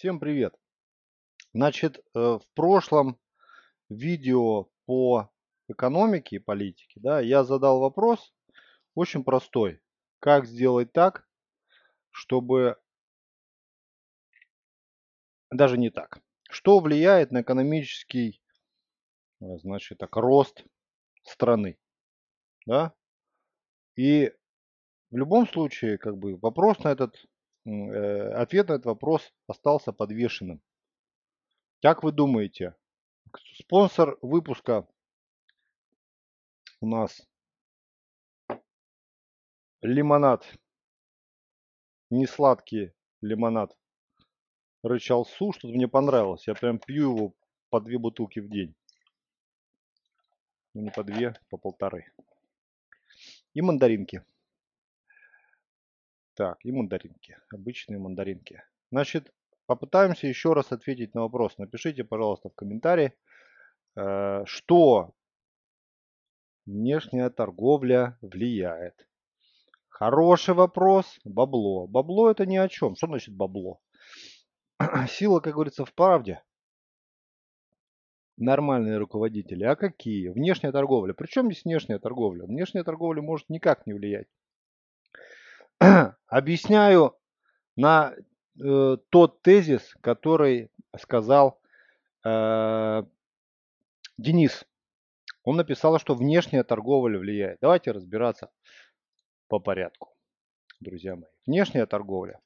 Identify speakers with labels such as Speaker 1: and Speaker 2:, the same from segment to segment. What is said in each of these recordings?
Speaker 1: Всем привет! Значит, э, в прошлом видео по экономике и политике, да, я задал вопрос очень простой. Как сделать так, чтобы... Даже не так. Что влияет на экономический, э, значит, так, рост страны, да? И в любом случае, как бы, вопрос на этот ответ на этот вопрос остался подвешенным. Как вы думаете, спонсор выпуска у нас лимонад, не сладкий лимонад, рычал су, что-то мне понравилось. Я прям пью его по две бутылки в день. Ну, не по две, по полторы. И мандаринки. Так, и мандаринки. Обычные мандаринки. Значит, попытаемся еще раз ответить на вопрос. Напишите, пожалуйста, в комментарии, э, что внешняя торговля влияет. Хороший вопрос. Бабло. Бабло это ни о чем. Что значит бабло? Сила, как говорится, в правде. Нормальные руководители. А какие? Внешняя торговля. Причем здесь внешняя торговля? Внешняя торговля может никак не влиять. объясняю на э, тот тезис, который сказал э, Денис. Он написал, что внешняя торговля влияет. Давайте разбираться по порядку, друзья мои. Внешняя торговля.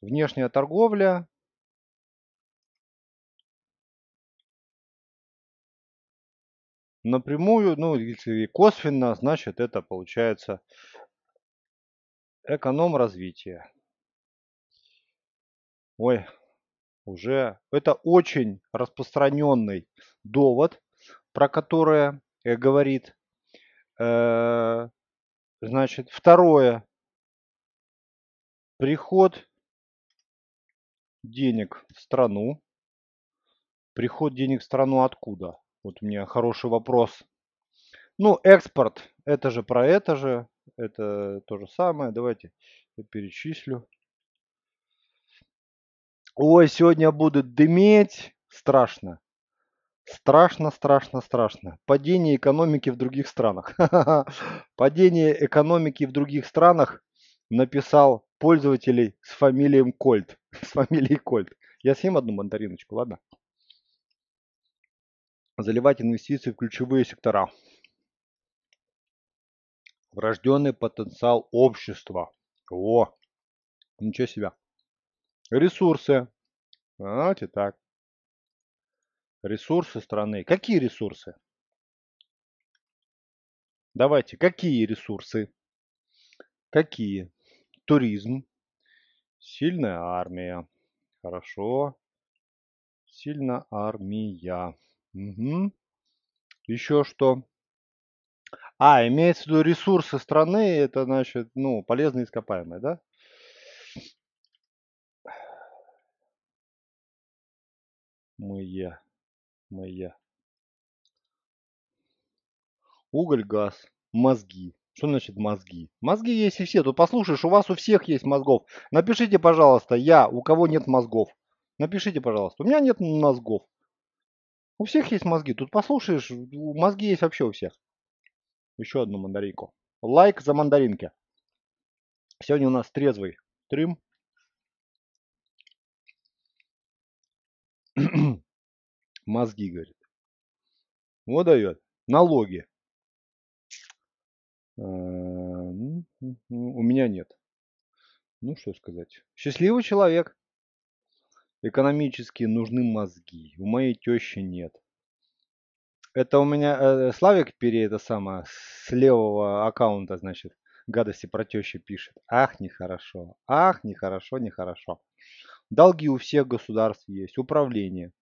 Speaker 1: Внешняя торговля напрямую, ну и косвенно, значит, это получается эконом развития. Ой, уже это очень распространенный довод, про который э, говорит. Э, значит, второе. Приход денег в страну. Приход денег в страну откуда? Вот у меня хороший вопрос. Ну, экспорт, это же про это же это то же самое. Давайте я перечислю. Ой, сегодня будет дыметь. Страшно. Страшно, страшно, страшно. Падение экономики в других странах. Падение экономики в других странах написал пользователей с фамилией Кольт. С фамилией Кольт. Я съем одну мандариночку, ладно? Заливать инвестиции в ключевые сектора врожденный потенциал общества. О, ничего себе. Ресурсы. Знаете, так. Ресурсы страны. Какие ресурсы? Давайте, какие ресурсы? Какие? Туризм. Сильная армия. Хорошо. Сильная армия. Угу. Еще что? А, имеется в виду ресурсы страны, это значит, ну, полезные ископаемые, да? Мы, мы. Уголь, газ, мозги. Что значит мозги? Мозги есть и все. Тут послушаешь, у вас у всех есть мозгов. Напишите, пожалуйста, я, у кого нет мозгов. Напишите, пожалуйста. У меня нет мозгов. У всех есть мозги. Тут послушаешь, мозги есть вообще у всех еще одну мандаринку. Лайк за мандаринки. Сегодня у нас трезвый стрим. Мозги, говорит. Вот дает. Налоги. А, у меня нет. Ну, что сказать. Счастливый человек. Экономически нужны мозги. У моей тещи нет. Это у меня э, Славик пере это самое с левого аккаунта, значит, гадости про тещу пишет. Ах, нехорошо. Ах, нехорошо, нехорошо. Долги у всех государств есть. Управление.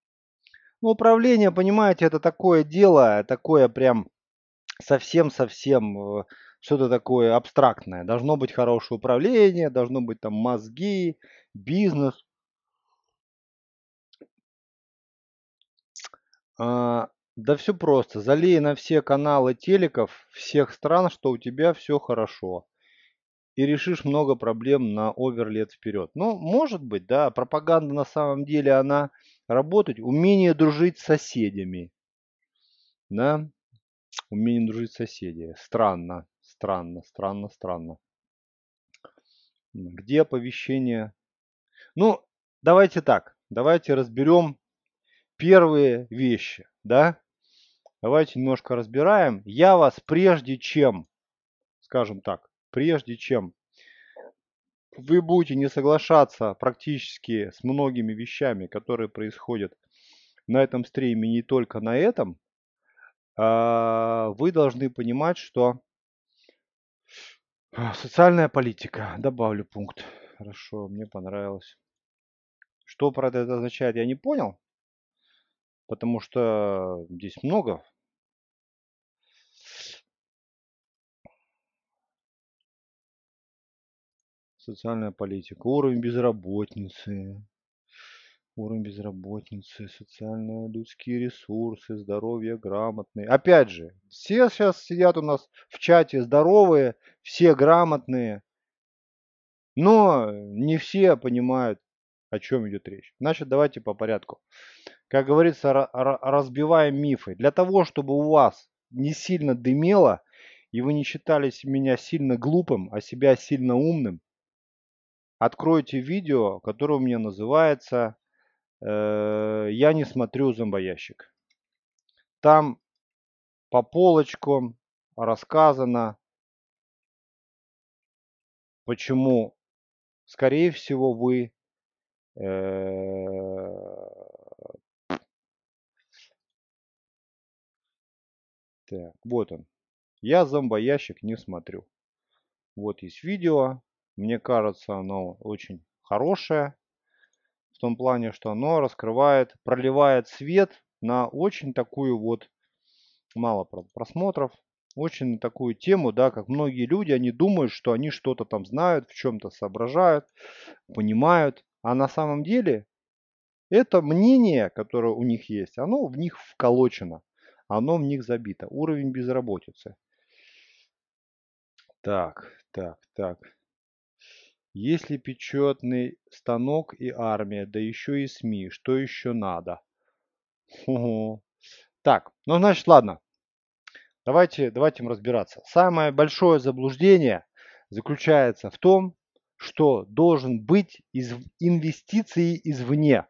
Speaker 1: Ну, управление, понимаете, это такое дело, такое прям совсем-совсем э, что-то такое абстрактное. Должно быть хорошее управление, должно быть там мозги, бизнес. А, да все просто. Залей на все каналы телеков всех стран, что у тебя все хорошо. и решишь много проблем на овер лет вперед. Ну, может быть, да, пропаганда на самом деле, она работает. Умение дружить с соседями. Да, умение дружить с соседями. Странно, странно, странно, странно. Где оповещение? Ну, давайте так, давайте разберем первые вещи, да? Давайте немножко разбираем. Я вас прежде чем, скажем так, прежде чем вы будете не соглашаться практически с многими вещами, которые происходят на этом стриме, не только на этом, а, вы должны понимать, что социальная политика, добавлю пункт, хорошо, мне понравилось. Что про это означает, я не понял, потому что здесь много социальная политика, уровень безработицы, уровень безработицы, социальные людские ресурсы, здоровье грамотные. Опять же, все сейчас сидят у нас в чате здоровые, все грамотные, но не все понимают, о чем идет речь. Значит, давайте по порядку. Как говорится, разбиваем мифы. Для того, чтобы у вас не сильно дымело, и вы не считали меня сильно глупым, а себя сильно умным, откройте видео, которое у меня называется э, «Я не смотрю зомбоящик». Там по полочкам рассказано, почему, скорее всего, вы э, так, вот он. Я зомбоящик не смотрю. Вот есть видео, мне кажется, оно очень хорошее. В том плане, что оно раскрывает, проливает свет на очень такую вот, мало просмотров, очень такую тему, да, как многие люди, они думают, что они что-то там знают, в чем-то соображают, понимают. А на самом деле это мнение, которое у них есть, оно в них вколочено, оно в них забито. Уровень безработицы. Так, так, так. Если печетный станок и армия, да еще и СМИ, что еще надо? Ого. Так, ну значит, ладно. Давайте, давайте разбираться. Самое большое заблуждение заключается в том, что должен быть из инвестиции извне.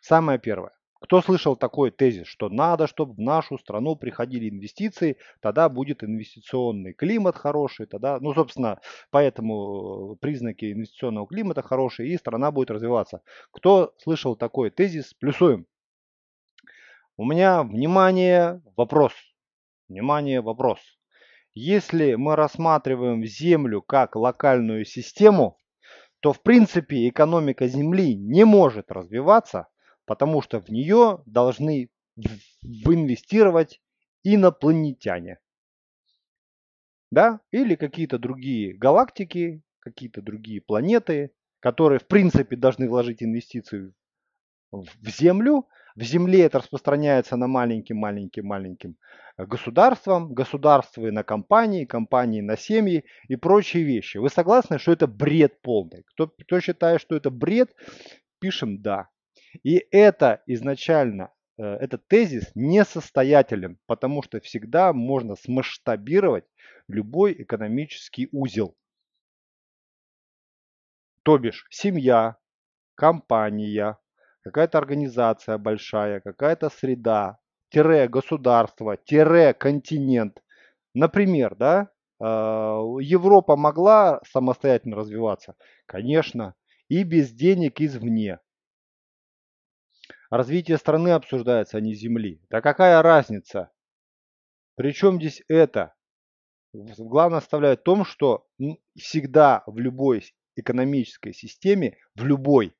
Speaker 1: Самое первое. Кто слышал такой тезис, что надо, чтобы в нашу страну приходили инвестиции, тогда будет инвестиционный климат хороший, тогда, ну, собственно, поэтому э, признаки инвестиционного климата хорошие, и страна будет развиваться. Кто слышал такой тезис, плюсуем. У меня, внимание, вопрос. Внимание, вопрос. Если мы рассматриваем Землю как локальную систему, то в принципе экономика Земли не может развиваться, потому что в нее должны инвестировать инопланетяне. Да? Или какие-то другие галактики, какие-то другие планеты, которые в принципе должны вложить инвестиции в Землю. В Земле это распространяется на маленьким-маленьким-маленьким государствам, государства на компании, компании на семьи и прочие вещи. Вы согласны, что это бред полный? Кто, кто считает, что это бред, пишем «да». И это изначально, э, этот тезис несостоятелен, потому что всегда можно смасштабировать любой экономический узел. То бишь семья, компания, какая-то организация большая, какая-то среда, тире государство, тире континент. Например, да, э, Европа могла самостоятельно развиваться? Конечно, и без денег извне. Развитие страны обсуждается, а не земли. Да какая разница? Причем здесь это? Главное оставляет в том, что всегда в любой экономической системе, в любой,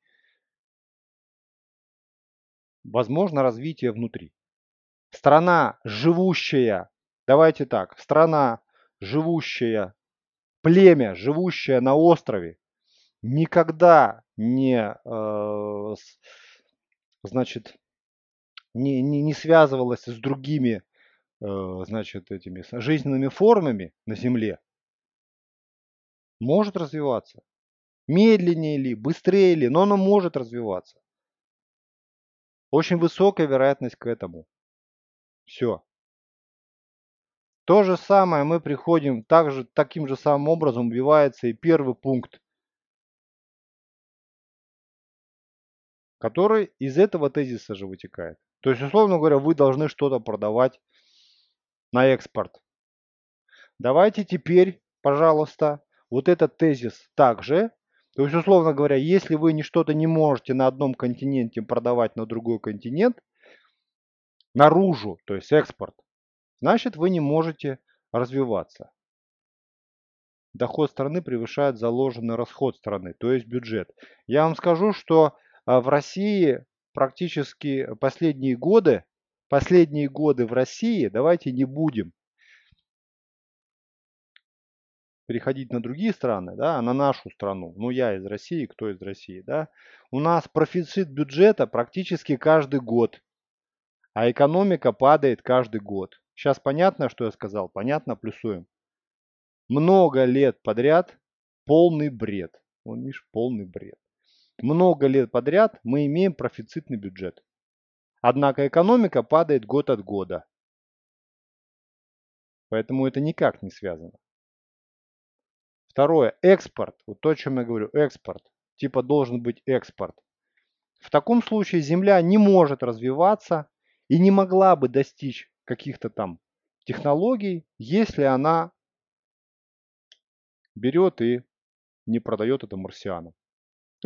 Speaker 1: возможно развитие внутри. Страна, живущая, давайте так, страна, живущая, племя, живущее на острове, никогда не э, значит, не, не, не связывалась с другими, э, значит, этими жизненными формами на Земле, может развиваться. Медленнее ли, быстрее ли, но оно может развиваться. Очень высокая вероятность к этому. Все. То же самое мы приходим, также, таким же самым образом убивается и первый пункт, который из этого тезиса же вытекает. То есть, условно говоря, вы должны что-то продавать на экспорт. Давайте теперь, пожалуйста, вот этот тезис также. То есть, условно говоря, если вы не что-то не можете на одном континенте продавать на другой континент, наружу, то есть экспорт, значит вы не можете развиваться. Доход страны превышает заложенный расход страны, то есть бюджет. Я вам скажу, что в России практически последние годы, последние годы в России, давайте не будем переходить на другие страны, да, а на нашу страну, ну я из России, кто из России, да, у нас профицит бюджета практически каждый год, а экономика падает каждый год. Сейчас понятно, что я сказал? Понятно, плюсуем. Много лет подряд полный бред. Он, видишь, полный бред. Много лет подряд мы имеем профицитный бюджет. Однако экономика падает год от года. Поэтому это никак не связано. Второе. Экспорт. Вот то, о чем я говорю. Экспорт. Типа должен быть экспорт. В таком случае земля не может развиваться и не могла бы достичь каких-то там технологий, если она берет и не продает это марсианам.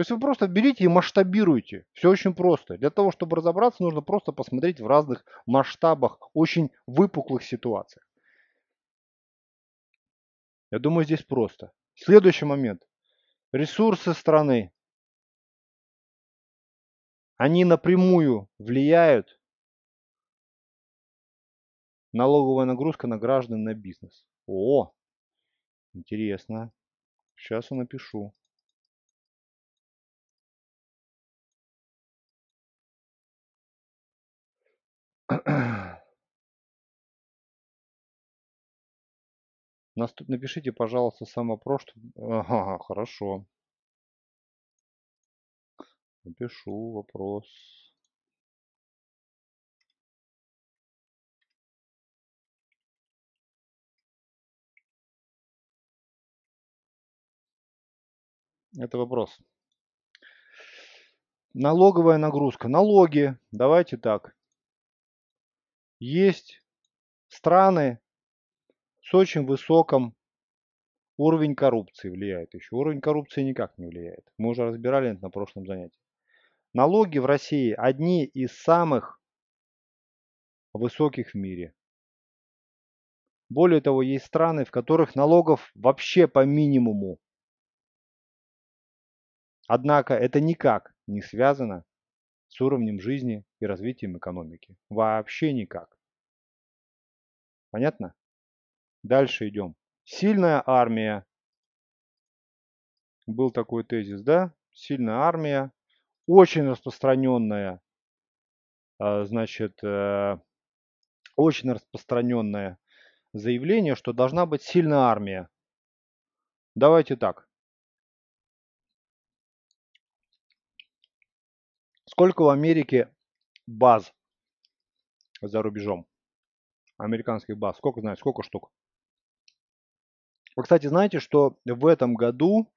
Speaker 1: То есть вы просто берите и масштабируйте. Все очень просто. Для того, чтобы разобраться, нужно просто посмотреть в разных масштабах, очень выпуклых ситуациях. Я думаю, здесь просто. Следующий момент. Ресурсы страны. Они напрямую влияют налоговая нагрузка на граждан на бизнес. О, интересно. Сейчас я напишу. Напишите, пожалуйста, сам вопрос. Ага, хорошо. Напишу вопрос. Это вопрос. Налоговая нагрузка. Налоги. Давайте так. Есть страны, с очень высоким уровень коррупции влияет еще. Уровень коррупции никак не влияет. Мы уже разбирали это на прошлом занятии. Налоги в России одни из самых высоких в мире. Более того, есть страны, в которых налогов вообще по минимуму. Однако это никак не связано с уровнем жизни и развитием экономики. Вообще никак. Понятно? Дальше идем. Сильная армия. Был такой тезис, да? Сильная армия. Очень распространенная, а, значит, э, очень распространенное заявление, что должна быть сильная армия. Давайте так. Сколько в Америке баз за рубежом? Американских баз. Сколько знаете? Сколько штук? Вы, кстати, знаете, что в этом году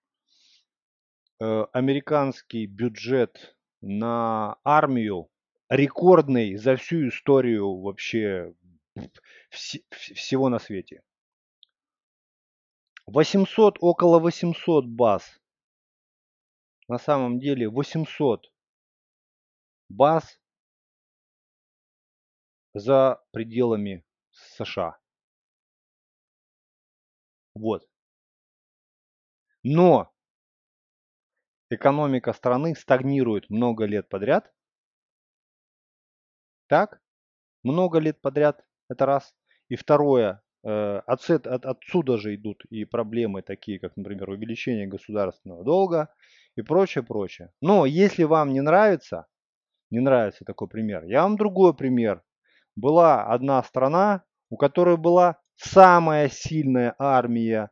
Speaker 1: э, американский бюджет на армию рекордный за всю историю вообще вс всего на свете. 800, около 800 баз. На самом деле 800 баз за пределами США. Вот. Но экономика страны стагнирует много лет подряд. Так, много лет подряд, это раз. И второе, э, от, отсюда же идут и проблемы такие, как, например, увеличение государственного долга и прочее, прочее. Но если вам не нравится, не нравится такой пример, я вам другой пример. Была одна страна, у которой была самая сильная армия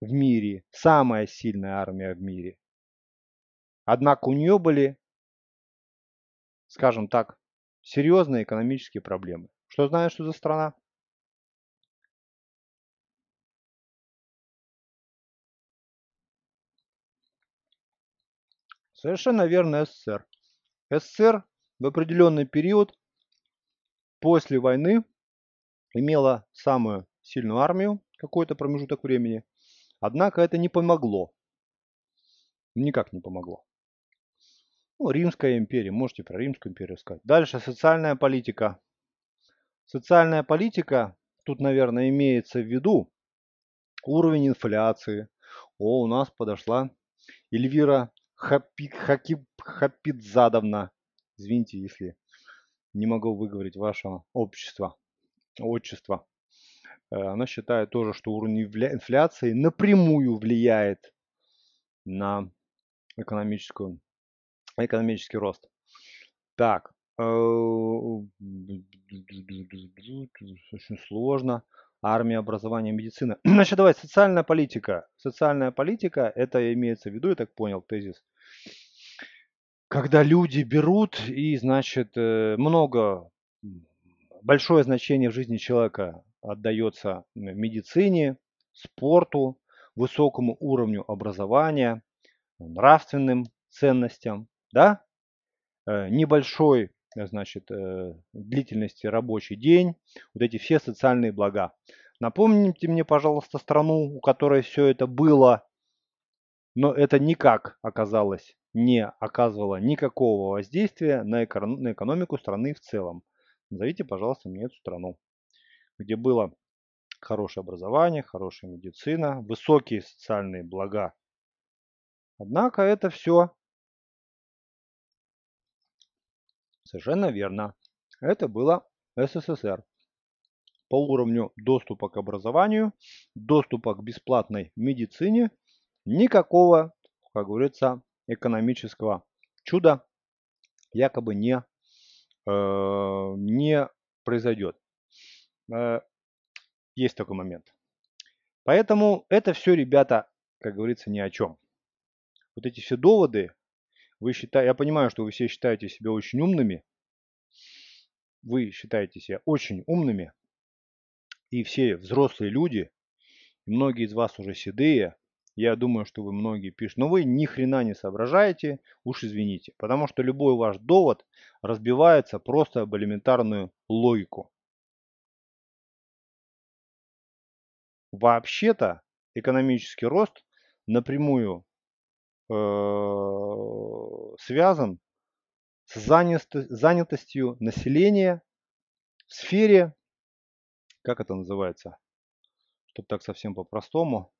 Speaker 1: в мире, самая сильная армия в мире. Однако у нее были, скажем так, серьезные экономические проблемы. Что знаешь, что за страна? Совершенно верно, СССР. СССР в определенный период после войны имела самую сильную армию, какой-то промежуток времени. Однако это не помогло. Никак не помогло. Ну, Римская империя, можете про Римскую империю сказать. Дальше социальная политика. Социальная политика, тут, наверное, имеется в виду уровень инфляции. О, у нас подошла Эльвира Хапи, Хаки, Хапидзадовна. Извините, если не могу выговорить ваше общество, отчество. Э, она считает тоже, что уровень инфляции напрямую влияет на экономическую экономический рост. Так, очень сложно. Армия, образование, медицина. Значит, давай, социальная политика. Социальная политика, это имеется в виду, я так понял, тезис. Когда люди берут и, значит, э, много, большое значение в жизни человека отдается медицине, спорту, высокому уровню образования, нравственным ценностям, да, э, небольшой, значит, э, длительности рабочий день, вот эти все социальные блага. Напомните мне, пожалуйста, страну, у которой все это было, но это никак оказалось, не оказывало никакого воздействия на, на экономику страны в целом. Назовите, пожалуйста, мне эту страну, где было хорошее образование, хорошая медицина, высокие социальные блага. Однако это все Совершенно верно. Это было СССР. По уровню доступа к образованию, доступа к бесплатной медицине, никакого, как говорится, экономического чуда якобы не, э, не произойдет. Э, есть такой момент. Поэтому это все, ребята, как говорится, ни о чем. Вот эти все доводы, вы считаете, я понимаю, что вы все считаете себя очень умными. Вы считаете себя очень умными. И все взрослые люди, многие из вас уже седые, я думаю, что вы многие пишут, но вы ни хрена не соображаете, уж извините. Потому что любой ваш довод разбивается просто об элементарную логику. Вообще-то экономический рост напрямую Э, связан с занятостью населения в сфере, как это называется, чтобы так совсем по-простому.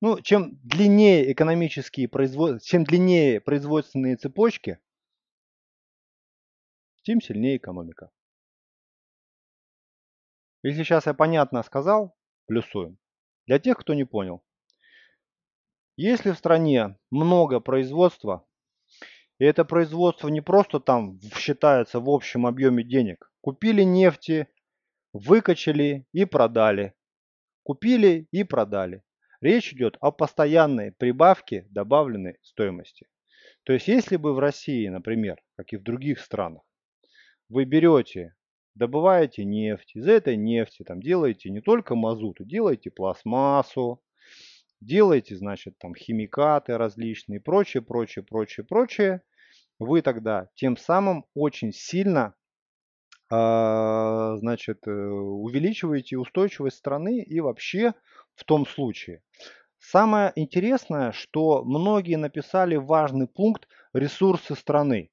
Speaker 1: Ну, чем длиннее экономические производ... чем длиннее производственные цепочки, тем сильнее экономика. Если сейчас я понятно сказал, плюсуем. Для тех, кто не понял. Если в стране много производства, и это производство не просто там считается в общем объеме денег. Купили нефти, выкачали и продали. Купили и продали. Речь идет о постоянной прибавке добавленной стоимости. То есть если бы в России, например, как и в других странах, вы берете, добываете нефть, из этой нефти там делаете не только мазут, делаете пластмассу, делаете, значит, там химикаты различные, прочее, прочее, прочее, прочее, вы тогда тем самым очень сильно, э, значит, увеличиваете устойчивость страны и вообще в том случае. Самое интересное, что многие написали важный пункт ресурсы страны.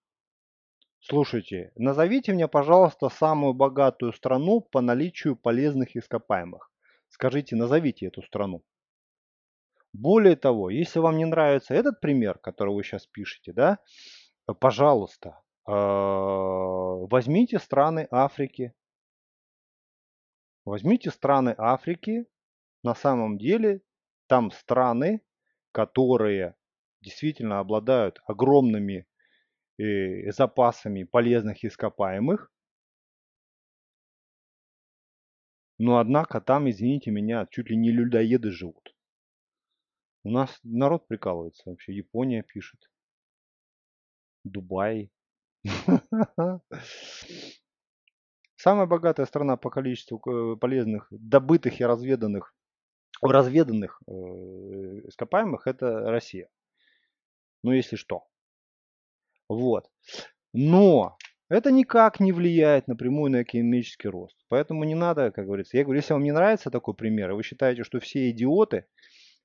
Speaker 1: Слушайте, назовите мне, пожалуйста, самую богатую страну по наличию полезных ископаемых. Скажите, назовите эту страну. Более того, если вам не нравится этот пример, который вы сейчас пишете, да, э, пожалуйста, э, возьмите страны Африки. Возьмите страны Африки. На самом деле там страны, которые действительно обладают огромными э, запасами полезных ископаемых. Но однако там, извините меня, чуть ли не людоеды живут. У нас народ прикалывается вообще. Япония пишет. Дубай. Самая богатая страна по количеству э, полезных, добытых и разведанных, разведанных э, ископаемых это Россия. Ну, если что. Вот. Но это никак не влияет напрямую на экономический рост. Поэтому не надо, как говорится, я говорю, если вам не нравится такой пример, и вы считаете, что все идиоты,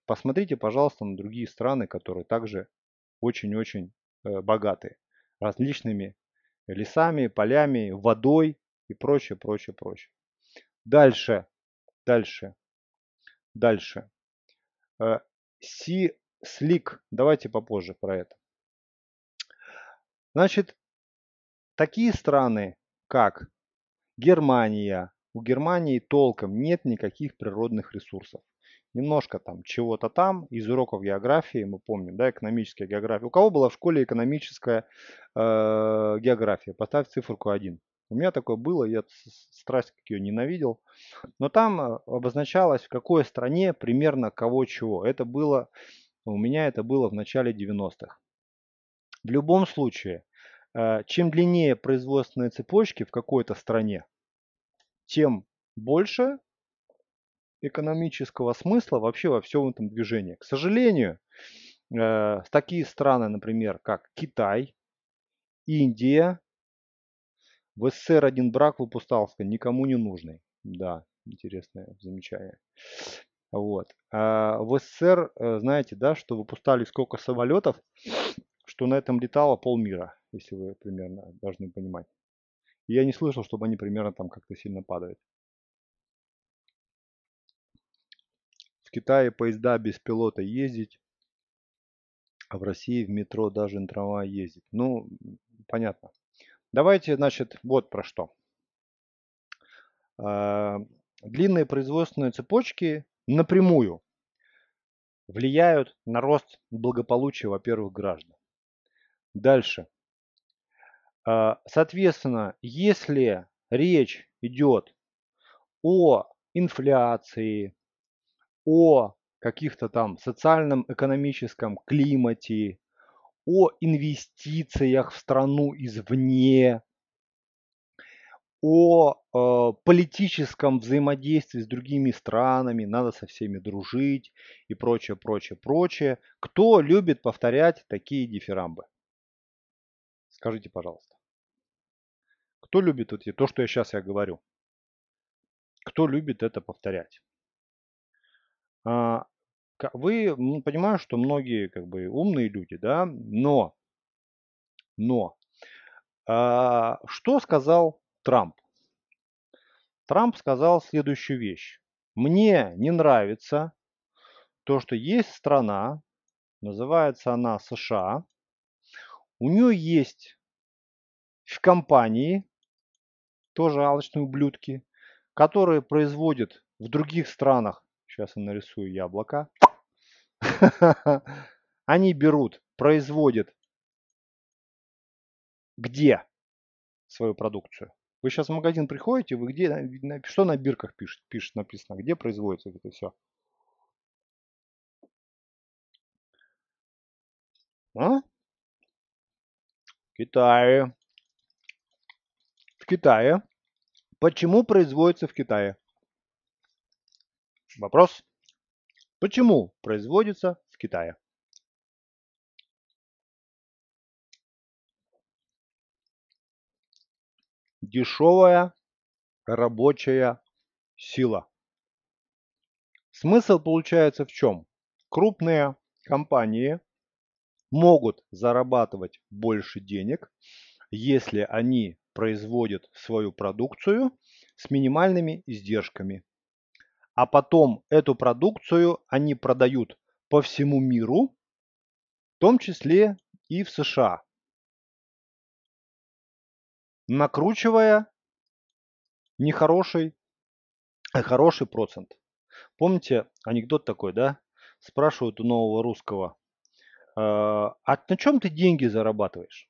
Speaker 1: посмотрите, пожалуйста, на другие страны, которые также очень-очень э, богатые различными лесами, полями, водой и прочее, прочее, прочее. Дальше, дальше, дальше. Си-слик, давайте попозже про это. Значит, такие страны, как Германия, у Германии толком нет никаких природных ресурсов. Немножко там чего-то там, из уроков географии, мы помним, да, экономическая география. У кого была в школе экономическая э, география? Поставь циферку 1. У меня такое было, я страсть как ее ненавидел. Но там э, обозначалось, в какой стране примерно кого чего. Это было, у меня это было в начале 90-х. В любом случае, э, чем длиннее производственные цепочки в какой-то стране, тем больше экономического смысла вообще во всем этом движении. К сожалению, э, такие страны, например, как Китай, Индия, в СССР один брак выпускался никому не нужный. Да, интересное замечание. Вот. А в СССР, э, знаете, да, что выпускали сколько самолетов, что на этом летало полмира, если вы примерно должны понимать. И я не слышал, чтобы они примерно там как-то сильно падают. Китае поезда без пилота ездить, а в России в метро даже на трамвае ездить. Ну, понятно. Давайте, значит, вот про что. А, длинные производственные цепочки напрямую влияют на рост благополучия, во-первых, граждан. Дальше. А, соответственно, если речь идет о инфляции, о каких-то там социальном экономическом климате, о инвестициях в страну извне, о э, политическом взаимодействии с другими странами, надо со всеми дружить и прочее, прочее, прочее. Кто любит повторять такие дифирамбы? Скажите, пожалуйста. Кто любит вот то, что я сейчас я говорю? Кто любит это повторять? А, вы понимаю, что многие как бы умные люди, да, но, но, а, что сказал Трамп? Трамп сказал следующую вещь. Мне не нравится то, что есть страна, называется она США, у нее есть в компании, тоже алчные ублюдки, которые производят в других странах, сейчас я нарисую яблоко, Они берут, производят где свою продукцию? Вы сейчас в магазин приходите, вы где, что на бирках пишет, пишет написано, где производится это все? А? Китае. В Китае. Почему производится в Китае? Вопрос. Почему производится в Китае? Дешевая рабочая сила. Смысл получается в чем? Крупные компании могут зарабатывать больше денег, если они производят свою продукцию с минимальными издержками а потом эту продукцию они продают по всему миру, в том числе и в США, накручивая нехороший, а хороший процент. Помните анекдот такой, да? Спрашивают у нового русского, а, а на чем ты деньги зарабатываешь?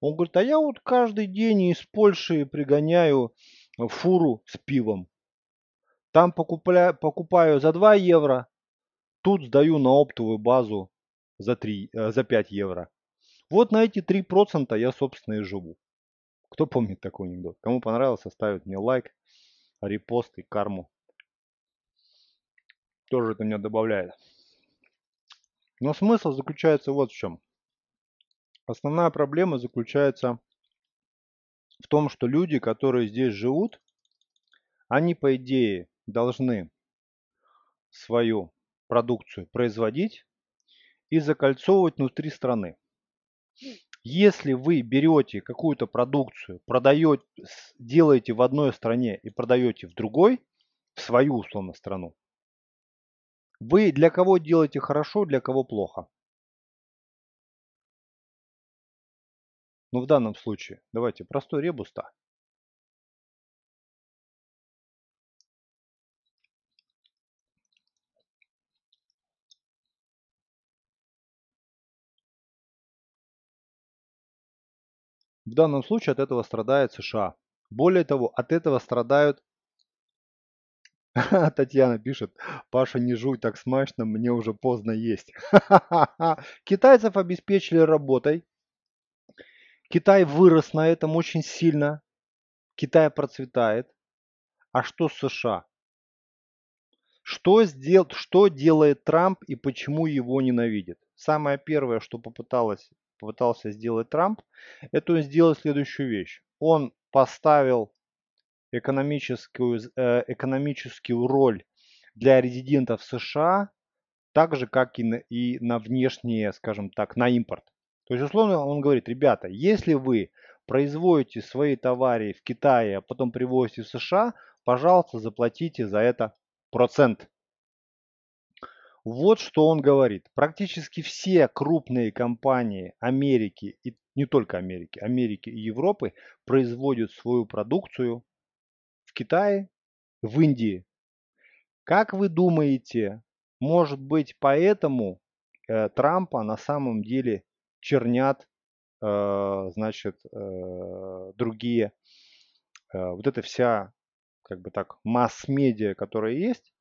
Speaker 1: Он говорит, а я вот каждый день из Польши пригоняю фуру с пивом. Там покупля, покупаю за 2 евро, Тут сдаю на оптовую базу за, 3, э, за 5 евро. Вот на эти 3% я, собственно, и живу. Кто помнит такой анекдот? Кому понравился, ставит мне лайк, репост и карму. Тоже это меня добавляет. Но смысл заключается вот в чем. Основная проблема заключается в том, что люди, которые здесь живут, они, по идее, должны свою продукцию производить и закольцовывать внутри страны. Если вы берете какую-то продукцию, продаете, делаете в одной стране и продаете в другой, в свою условно страну, вы для кого делаете хорошо, для кого плохо? Ну, в данном случае, давайте, простой ребус-то. В данном случае от этого страдает США. Более того, от этого страдают... Татьяна пишет, Паша, не жуй так смачно, мне уже поздно есть. Китайцев обеспечили работой. Китай вырос на этом очень сильно. Китай процветает. А что США? Что, сдел... что делает Трамп и почему его ненавидят? Самое первое, что попыталась попытался сделать Трамп, это он сделал следующую вещь. Он поставил экономическую, э, экономическую роль для резидентов США так же, как и на, и на внешние, скажем так, на импорт. То есть, условно, он говорит, ребята, если вы производите свои товары в Китае, а потом привозите в США, пожалуйста, заплатите за это процент. Вот что он говорит. Практически все крупные компании Америки, и не только Америки, Америки и Европы производят свою продукцию в Китае, в Индии. Как вы думаете, может быть поэтому э, Трампа на самом деле чернят, э, значит, э, другие, э, вот эта вся, как бы так, масс-медиа, которая есть,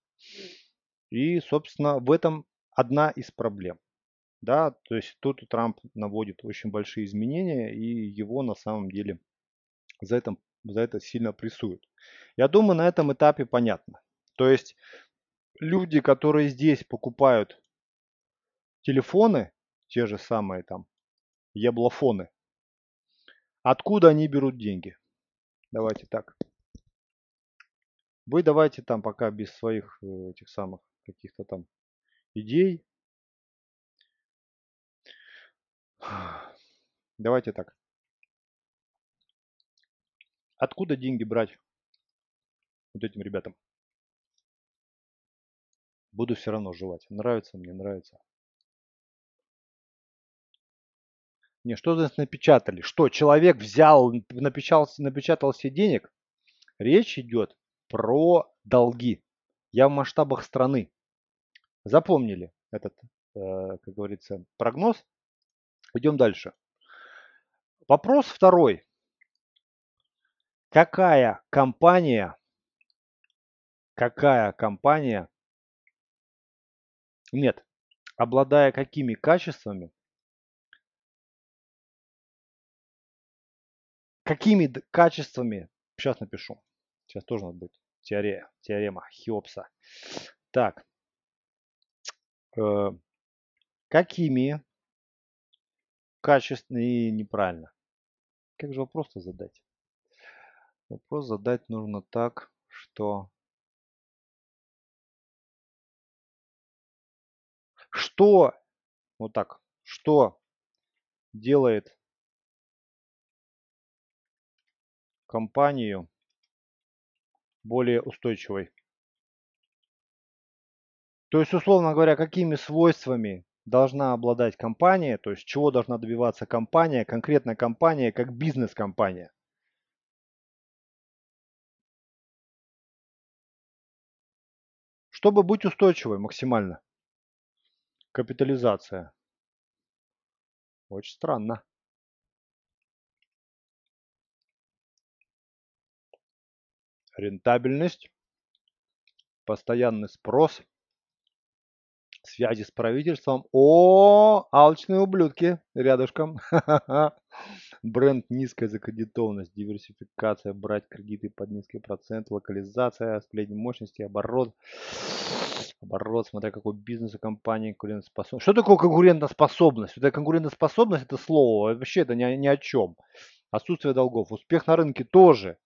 Speaker 1: и, собственно, в этом одна из проблем. Да, то есть тут Трамп наводит очень большие изменения, и его на самом деле за это, за это сильно прессуют. Я думаю, на этом этапе понятно. То есть люди, которые здесь покупают телефоны, те же самые там яблофоны, откуда они берут деньги? Давайте так. Вы давайте там пока без своих э, этих самых каких-то там идей. Давайте так. Откуда деньги брать вот этим ребятам? Буду все равно жевать. Нравится мне, нравится. Не, что здесь напечатали? Что, человек взял, напечатал, напечатал себе денег? Речь идет про долги. Я в масштабах страны. Запомнили этот, э, как говорится, прогноз. Идем дальше. Вопрос второй. Какая компания, какая компания, нет, обладая какими качествами, какими качествами, сейчас напишу, сейчас тоже надо будет, теорема, теорема Хеопса. Так, Э, какими качественными неправильно. Как же вопрос-то задать? Вопрос задать нужно так, что... Что, вот так, что делает компанию более устойчивой? То есть, условно говоря, какими свойствами должна обладать компания, то есть чего должна добиваться компания, конкретная компания, как бизнес-компания. Чтобы быть устойчивой максимально. Капитализация. Очень странно. Рентабельность. Постоянный спрос связи с правительством. О, алчные ублюдки рядышком. Бренд, низкая закредитованность, диверсификация, брать кредиты под низкий процент, локализация, средней мощности, оборот. Оборот, смотря какой бизнес у компании, конкурентоспособность. Что такое конкурентоспособность? Это конкурентоспособность, это слово, вообще это ни, ни о чем. Отсутствие долгов. Успех на рынке тоже.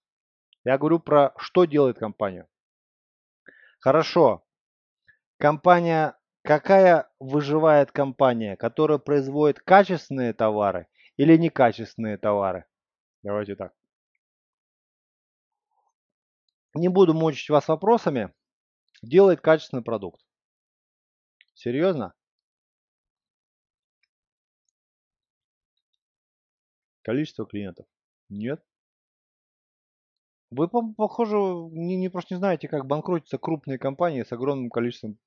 Speaker 1: Я говорю про что делает компания. Хорошо. Компания Какая выживает компания, которая производит качественные товары или некачественные товары? Давайте так. Не буду мучить вас вопросами. Делает качественный продукт. Серьезно? Количество клиентов? Нет. Вы, похоже, не, не просто не знаете, как банкротятся крупные компании с огромным количеством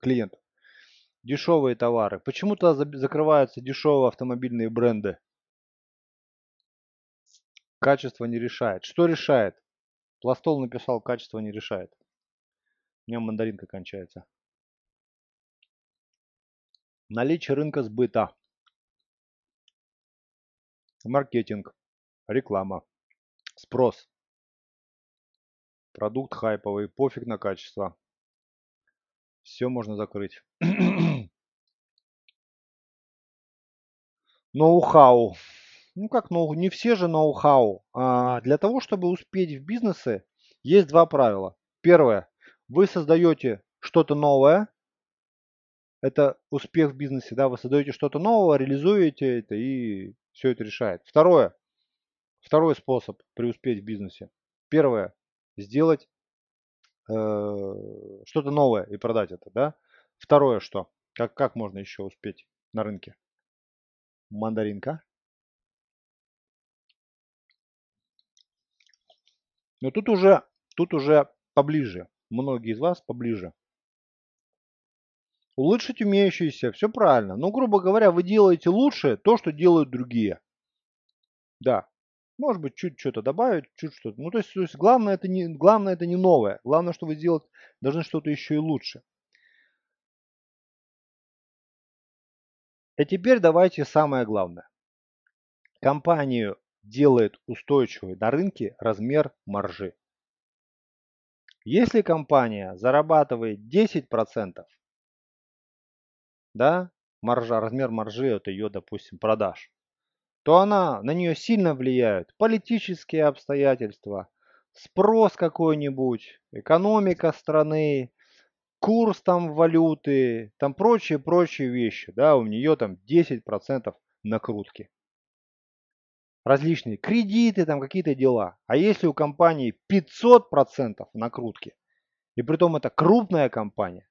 Speaker 1: клиентов. Дешевые товары. Почему-то закрываются дешевые автомобильные бренды. Качество не решает. Что решает? Пластол написал, качество не решает. У меня мандаринка кончается. Наличие рынка сбыта. Маркетинг. Реклама. Спрос. Продукт хайповый. Пофиг на качество. Все можно закрыть. Ноу-хау. Ну как ноу, не все же ноу-хау. А для того, чтобы успеть в бизнесе, есть два правила. Первое. Вы создаете что-то новое. Это успех в бизнесе, да, вы создаете что-то новое, реализуете это и все это решает. Второе. Второй способ преуспеть в бизнесе. Первое. Сделать что-то новое и продать это, да. Второе что? Как, как можно еще успеть на рынке? Мандаринка. Но тут уже, тут уже поближе. Многие из вас поближе. Улучшить умеющиеся, все правильно. Но, грубо говоря, вы делаете лучше то, что делают другие. Да, может быть, чуть что-то добавить, чуть что-то. Ну, то есть, то есть главное, это не, главное это не новое. Главное, что вы сделать должны что-то еще и лучше. И теперь давайте самое главное. Компанию делает устойчивой на рынке размер маржи. Если компания зарабатывает 10%, да, маржа, размер маржи от ее, допустим, продаж, то она, на нее сильно влияют политические обстоятельства, спрос какой-нибудь, экономика страны, курс там валюты, там прочие-прочие вещи. Да, у нее там 10% накрутки. Различные кредиты, там какие-то дела. А если у компании 500% накрутки, и при том это крупная компания,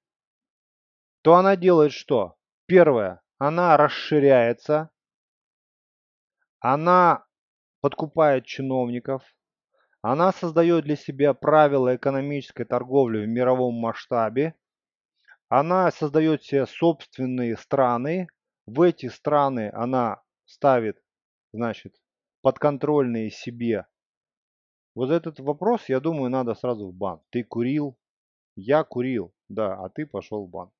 Speaker 1: то она делает что? Первое, она расширяется, она подкупает чиновников, она создает для себя правила экономической торговли в мировом масштабе, она создает себе собственные страны, в эти страны она ставит, значит, подконтрольные себе. Вот этот вопрос, я думаю, надо сразу в бан. Ты курил, я курил, да, а ты пошел в бан.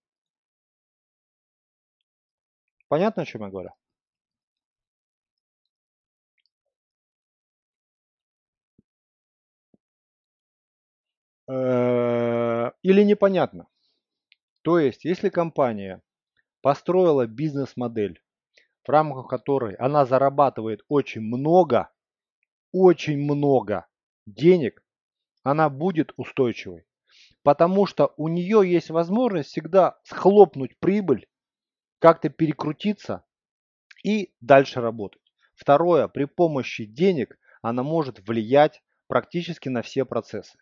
Speaker 1: Понятно, о чем я говорю? Или непонятно. То есть, если компания построила бизнес-модель, в рамках которой она зарабатывает очень много, очень много денег, она будет устойчивой. Потому что у нее есть возможность всегда схлопнуть прибыль, как-то перекрутиться и дальше работать. Второе, при помощи денег она может влиять практически на все процессы.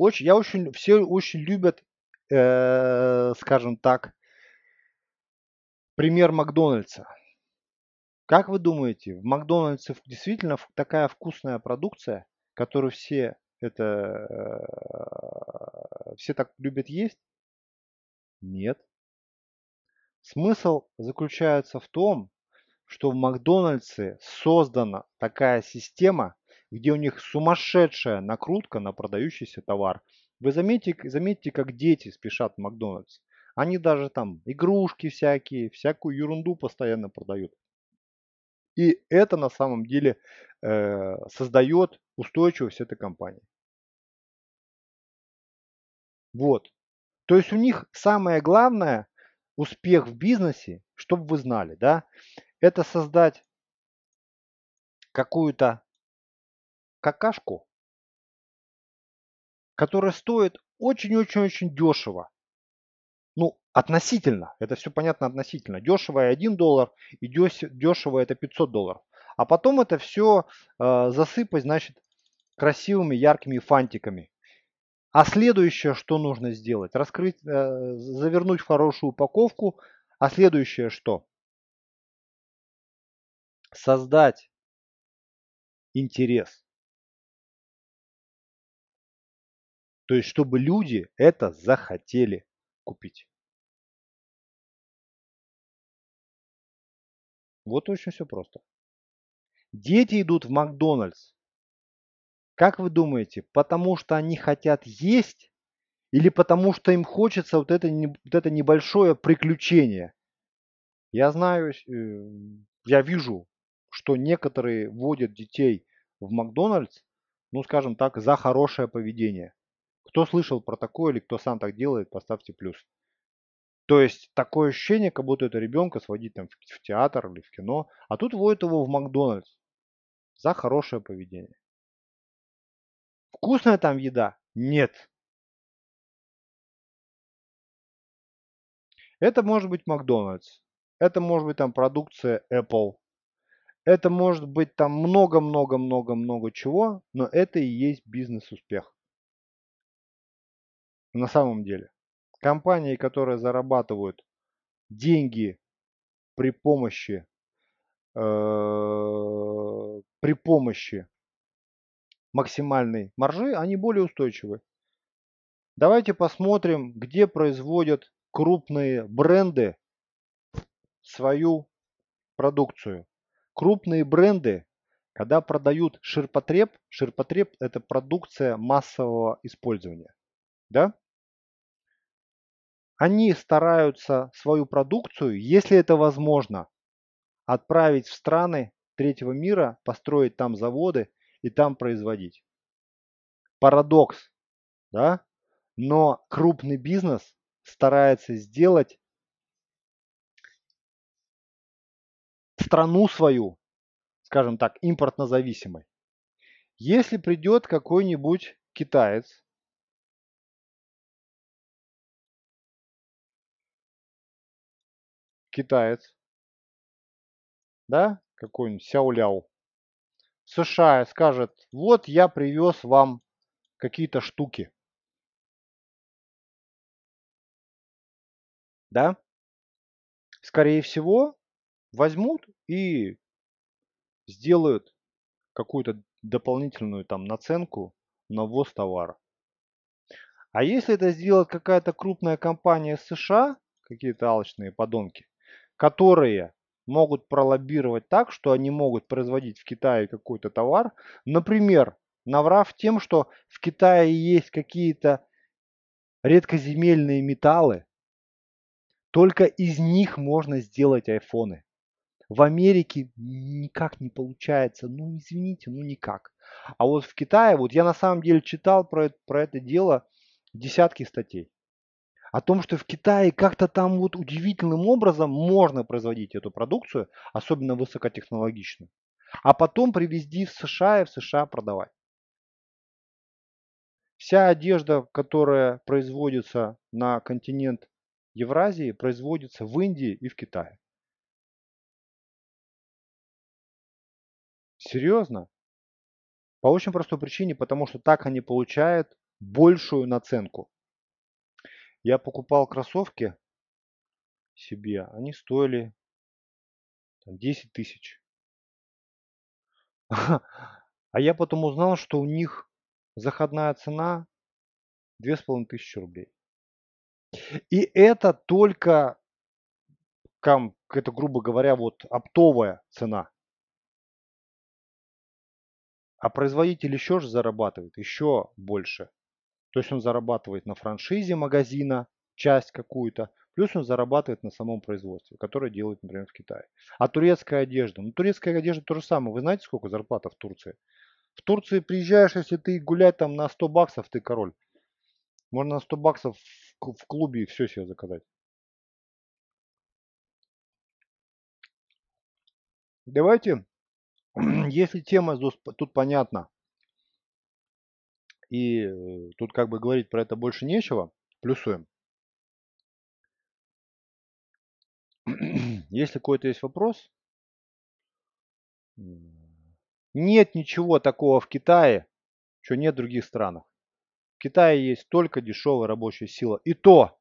Speaker 1: Очень, я очень, все очень любят, э, скажем так, пример Макдональдса. Как вы думаете, в Макдональдсе действительно такая вкусная продукция, которую все это э, все так любят есть? Нет. Смысл заключается в том, что в Макдональдсе создана такая система, где у них сумасшедшая накрутка на продающийся товар. Вы заметите, заметите, как дети спешат в Макдональдс. Они даже там игрушки всякие, всякую ерунду постоянно продают. И это на самом деле э, создает устойчивость этой компании. Вот. То есть у них самое главное успех в бизнесе, чтобы вы знали, да, это создать какую-то какашку, которая стоит очень-очень-очень дешево. Ну, относительно, это все понятно относительно. Дешево и 1 доллар, и дешево это 500 долларов. А потом это все э, засыпать, значит, красивыми яркими фантиками. А следующее, что нужно сделать? Раскрыть, э, завернуть в хорошую упаковку. А следующее что? Создать интерес. То есть, чтобы люди это захотели купить. Вот очень все просто. Дети идут в Макдональдс. Как вы думаете, потому что они хотят есть или потому что им хочется вот это, вот это небольшое приключение? Я знаю, э, я вижу, что некоторые водят детей в Макдональдс, ну скажем так, за хорошее поведение. Кто слышал про такое или кто сам так делает, поставьте плюс. То есть такое ощущение, как будто это ребенка сводить там в театр или в кино, а тут водят его в Макдональдс за хорошее поведение. Вкусная там еда? Нет. Это может быть Макдональдс. Это может быть там продукция Apple. Это может быть там много-много-много-много чего, но это и есть бизнес-успех на самом деле. Компании, которые зарабатывают деньги при помощи э, при помощи максимальной маржи, они более устойчивы. Давайте посмотрим, где производят крупные бренды свою продукцию. Крупные бренды, когда продают ширпотреб, ширпотреб это продукция массового использования. Да? Они стараются свою продукцию, если это возможно, отправить в страны третьего мира, построить там заводы и там производить. Парадокс, да? Но крупный бизнес старается сделать страну свою, скажем так, импортно зависимой. Если придет какой-нибудь китаец китаец, да, какой-нибудь Сяоляо, США скажет, вот я привез вам какие-то штуки. Да? Скорее всего, возьмут и сделают какую-то дополнительную там наценку на ввоз товара. А если это сделает какая-то крупная компания США, какие-то алчные подонки, которые могут пролоббировать так, что они могут производить в Китае какой-то товар, например, наврав тем, что в Китае есть какие-то редкоземельные металлы, только из них можно сделать айфоны. В Америке никак не получается, ну извините, ну никак. А вот в Китае, вот я на самом деле читал про, про это дело десятки статей о том, что в Китае как-то там вот удивительным образом можно производить эту продукцию, особенно высокотехнологичную, а потом привезти в США и в США продавать. Вся одежда, которая производится на континент Евразии, производится в Индии и в Китае. Серьезно? По очень простой причине, потому что так они получают большую наценку. Я покупал кроссовки себе, они стоили там, 10 тысяч. А я потом узнал, что у них заходная цена 2500 рублей. И это только, это, грубо говоря, вот оптовая цена. А производитель еще же зарабатывает еще больше. То есть он зарабатывает на франшизе магазина, часть какую-то, плюс он зарабатывает на самом производстве, которое делает, например, в Китае. А турецкая одежда? Ну, турецкая одежда то же самое. Вы знаете, сколько зарплата в Турции? В Турции приезжаешь, если ты гулять там на 100 баксов, ты король. Можно на 100 баксов в клубе и все себе заказать. Давайте, если тема тут понятна, и э, тут как бы говорить про это больше нечего, плюсуем. Если какой-то есть вопрос, нет ничего такого в Китае, что нет в других странах. В Китае есть только дешевая рабочая сила. И то,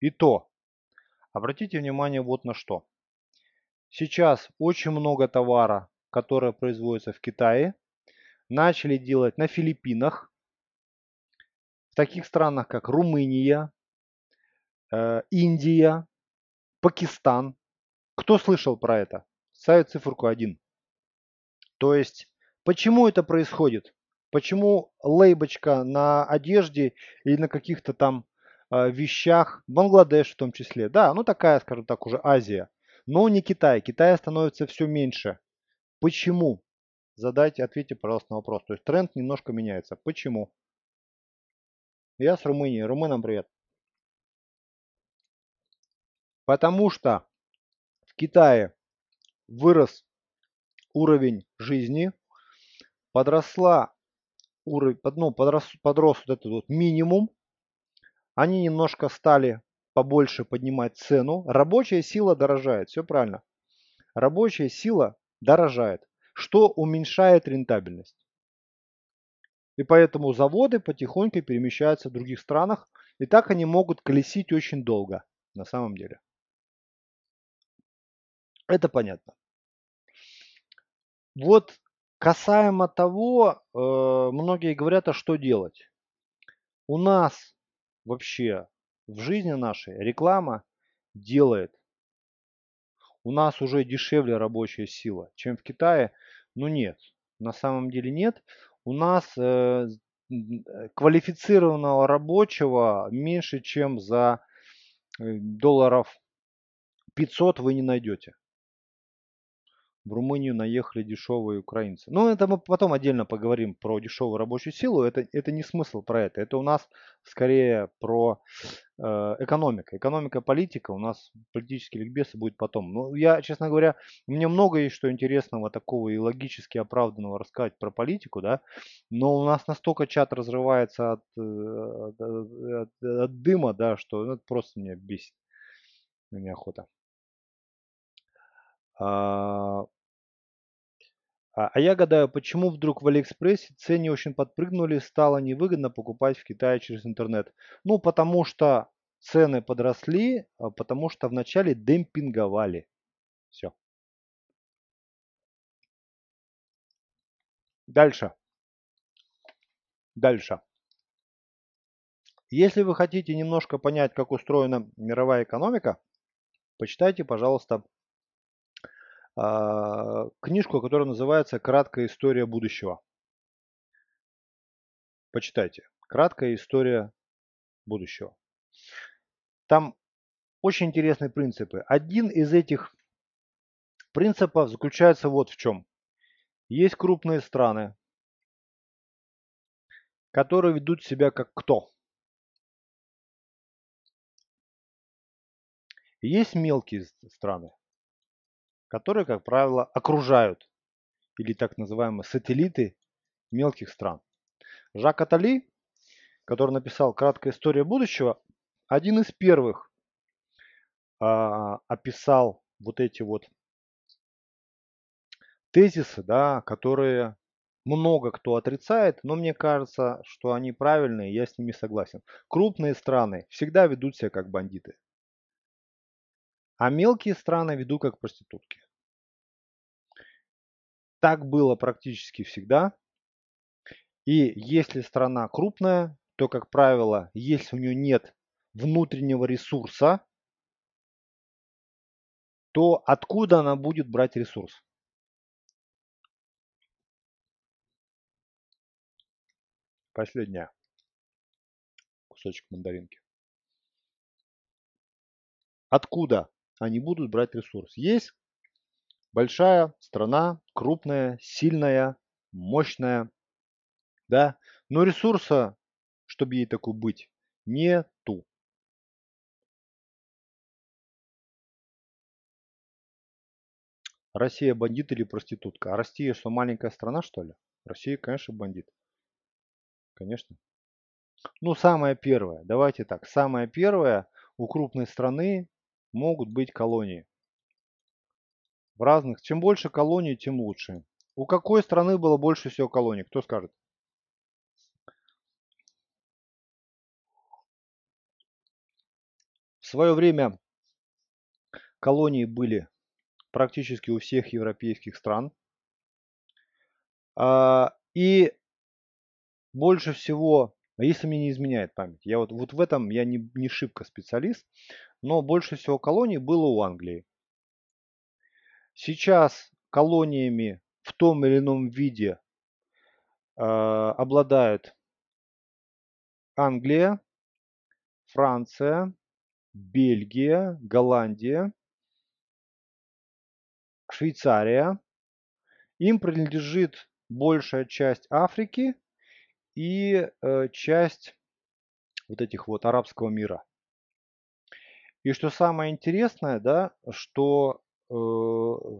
Speaker 1: и то. Обратите внимание вот на что. Сейчас очень много товара, которое производится в Китае, начали делать на Филиппинах, в таких странах, как Румыния, э, Индия, Пакистан. Кто слышал про это? Ставит циферку 1. То есть, почему это происходит? Почему лейбочка на одежде или на каких-то там э, вещах, Бангладеш в том числе, да, ну такая, скажем так, уже Азия, но не Китай. Китая становится все меньше. Почему? Задайте, ответьте, пожалуйста, на вопрос. То есть тренд немножко меняется. Почему? Я с Румынии. Румынам привет. Потому что в Китае вырос уровень жизни, подросла уровень, ну, подрос, подрос вот этот вот минимум, они немножко стали побольше поднимать цену, рабочая сила дорожает, все правильно. Рабочая сила дорожает, что уменьшает рентабельность. И поэтому заводы потихоньку перемещаются в других странах, и так они могут колесить очень долго, на самом деле. Это понятно. Вот касаемо того, э, многие говорят, а что делать? У нас вообще в жизни нашей реклама делает. У нас уже дешевле рабочая сила, чем в Китае. Ну нет, на самом деле нет. У нас э, квалифицированного рабочего меньше, чем за э, долларов 500 вы не найдете в Румынию наехали дешевые украинцы. Ну, это мы потом отдельно поговорим про дешевую рабочую силу. Это, это не смысл про это. Это у нас скорее про э, экономика. Экономика, политика. У нас политические ликбесы будет потом. Ну, я, честно говоря, мне много есть что интересного такого и логически оправданного рассказать про политику, да. Но у нас настолько чат разрывается от, э, от, от, от дыма, да, что ну, это просто меня бесит. Мне охота. А, а, а я гадаю, почему вдруг в Алиэкспрессе цены очень подпрыгнули, стало невыгодно покупать в Китае через интернет. Ну, потому что цены подросли, а потому что вначале демпинговали. Все. Дальше. Дальше. Если вы хотите немножко понять, как устроена мировая экономика, почитайте, пожалуйста, книжку, которая называется «Краткая история будущего». Почитайте. «Краткая история будущего». Там очень интересные принципы. Один из этих принципов заключается вот в чем. Есть крупные страны, которые ведут себя как кто? Есть мелкие страны, которые, как правило, окружают или так называемые сателлиты мелких стран. Жак Атали, который написал «Краткая история будущего», один из первых а, описал вот эти вот тезисы, да, которые много кто отрицает, но мне кажется, что они правильные, я с ними согласен. Крупные страны всегда ведут себя как бандиты. А мелкие страны веду как проститутки. Так было практически всегда. И если страна крупная, то, как правило, если у нее нет внутреннего ресурса, то откуда она будет брать ресурс? Последняя. кусочек мандаринки. Откуда они будут брать ресурс? Есть большая страна, крупная, сильная, мощная, да, но ресурса, чтобы ей такой быть, нету. Россия бандит или проститутка? А Россия что, маленькая страна, что ли? Россия, конечно, бандит. Конечно. Ну, самое первое, давайте так, самое первое, у крупной страны могут быть колонии. В разных, чем больше колоний, тем лучше. У какой страны было больше всего колоний? Кто скажет? В свое время колонии были практически у всех европейских стран. А, и больше всего, если мне не изменяет память, я вот, вот в этом я не, не шибко специалист, но больше всего колоний было у Англии. Сейчас колониями в том или ином виде э, обладают Англия, Франция, Бельгия, Голландия, Швейцария. Им принадлежит большая часть Африки и э, часть вот этих вот арабского мира. И что самое интересное, да, что э,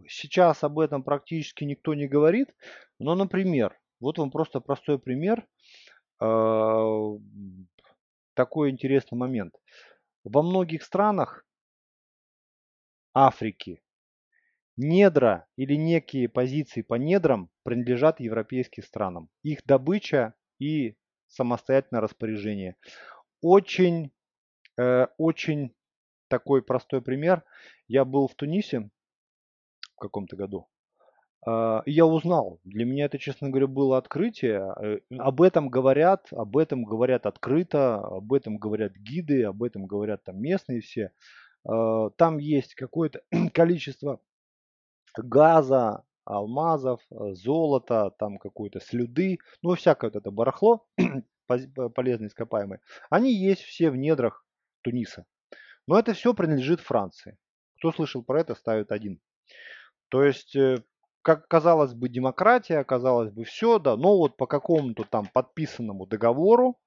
Speaker 1: сейчас об этом практически никто не говорит, но, например, вот вам просто простой пример, э, такой интересный момент. Во многих странах Африки недра или некие позиции по недрам принадлежат европейским странам. Их добыча и самостоятельное распоряжение. Очень, э, очень такой простой пример. Я был в Тунисе в каком-то году. Э, я узнал, для меня это, честно говоря, было открытие. Э, об этом говорят, об этом говорят открыто, об этом говорят гиды, об этом говорят там местные все. Э, там есть какое-то количество газа, алмазов, э, золота, там какой-то слюды, ну всякое вот это барахло полезные ископаемые, они есть все в недрах Туниса. Но это все принадлежит Франции. Кто слышал про это, ставит один. То есть, э, как казалось бы, демократия, казалось бы, все, да, но вот по какому-то там подписанному договору,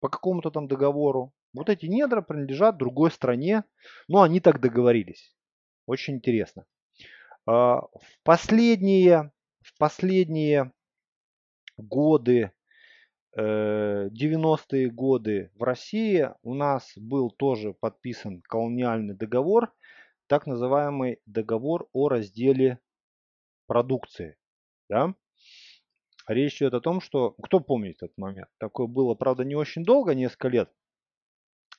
Speaker 1: по какому-то там договору, вот эти недра принадлежат другой стране, но они так договорились. Очень интересно. А, в последние, в последние годы, 90-е э, годы в России у нас был тоже подписан колониальный договор, так называемый договор о разделе продукции. Да? Речь идет о том, что, кто помнит этот момент, такое было, правда, не очень долго, несколько лет,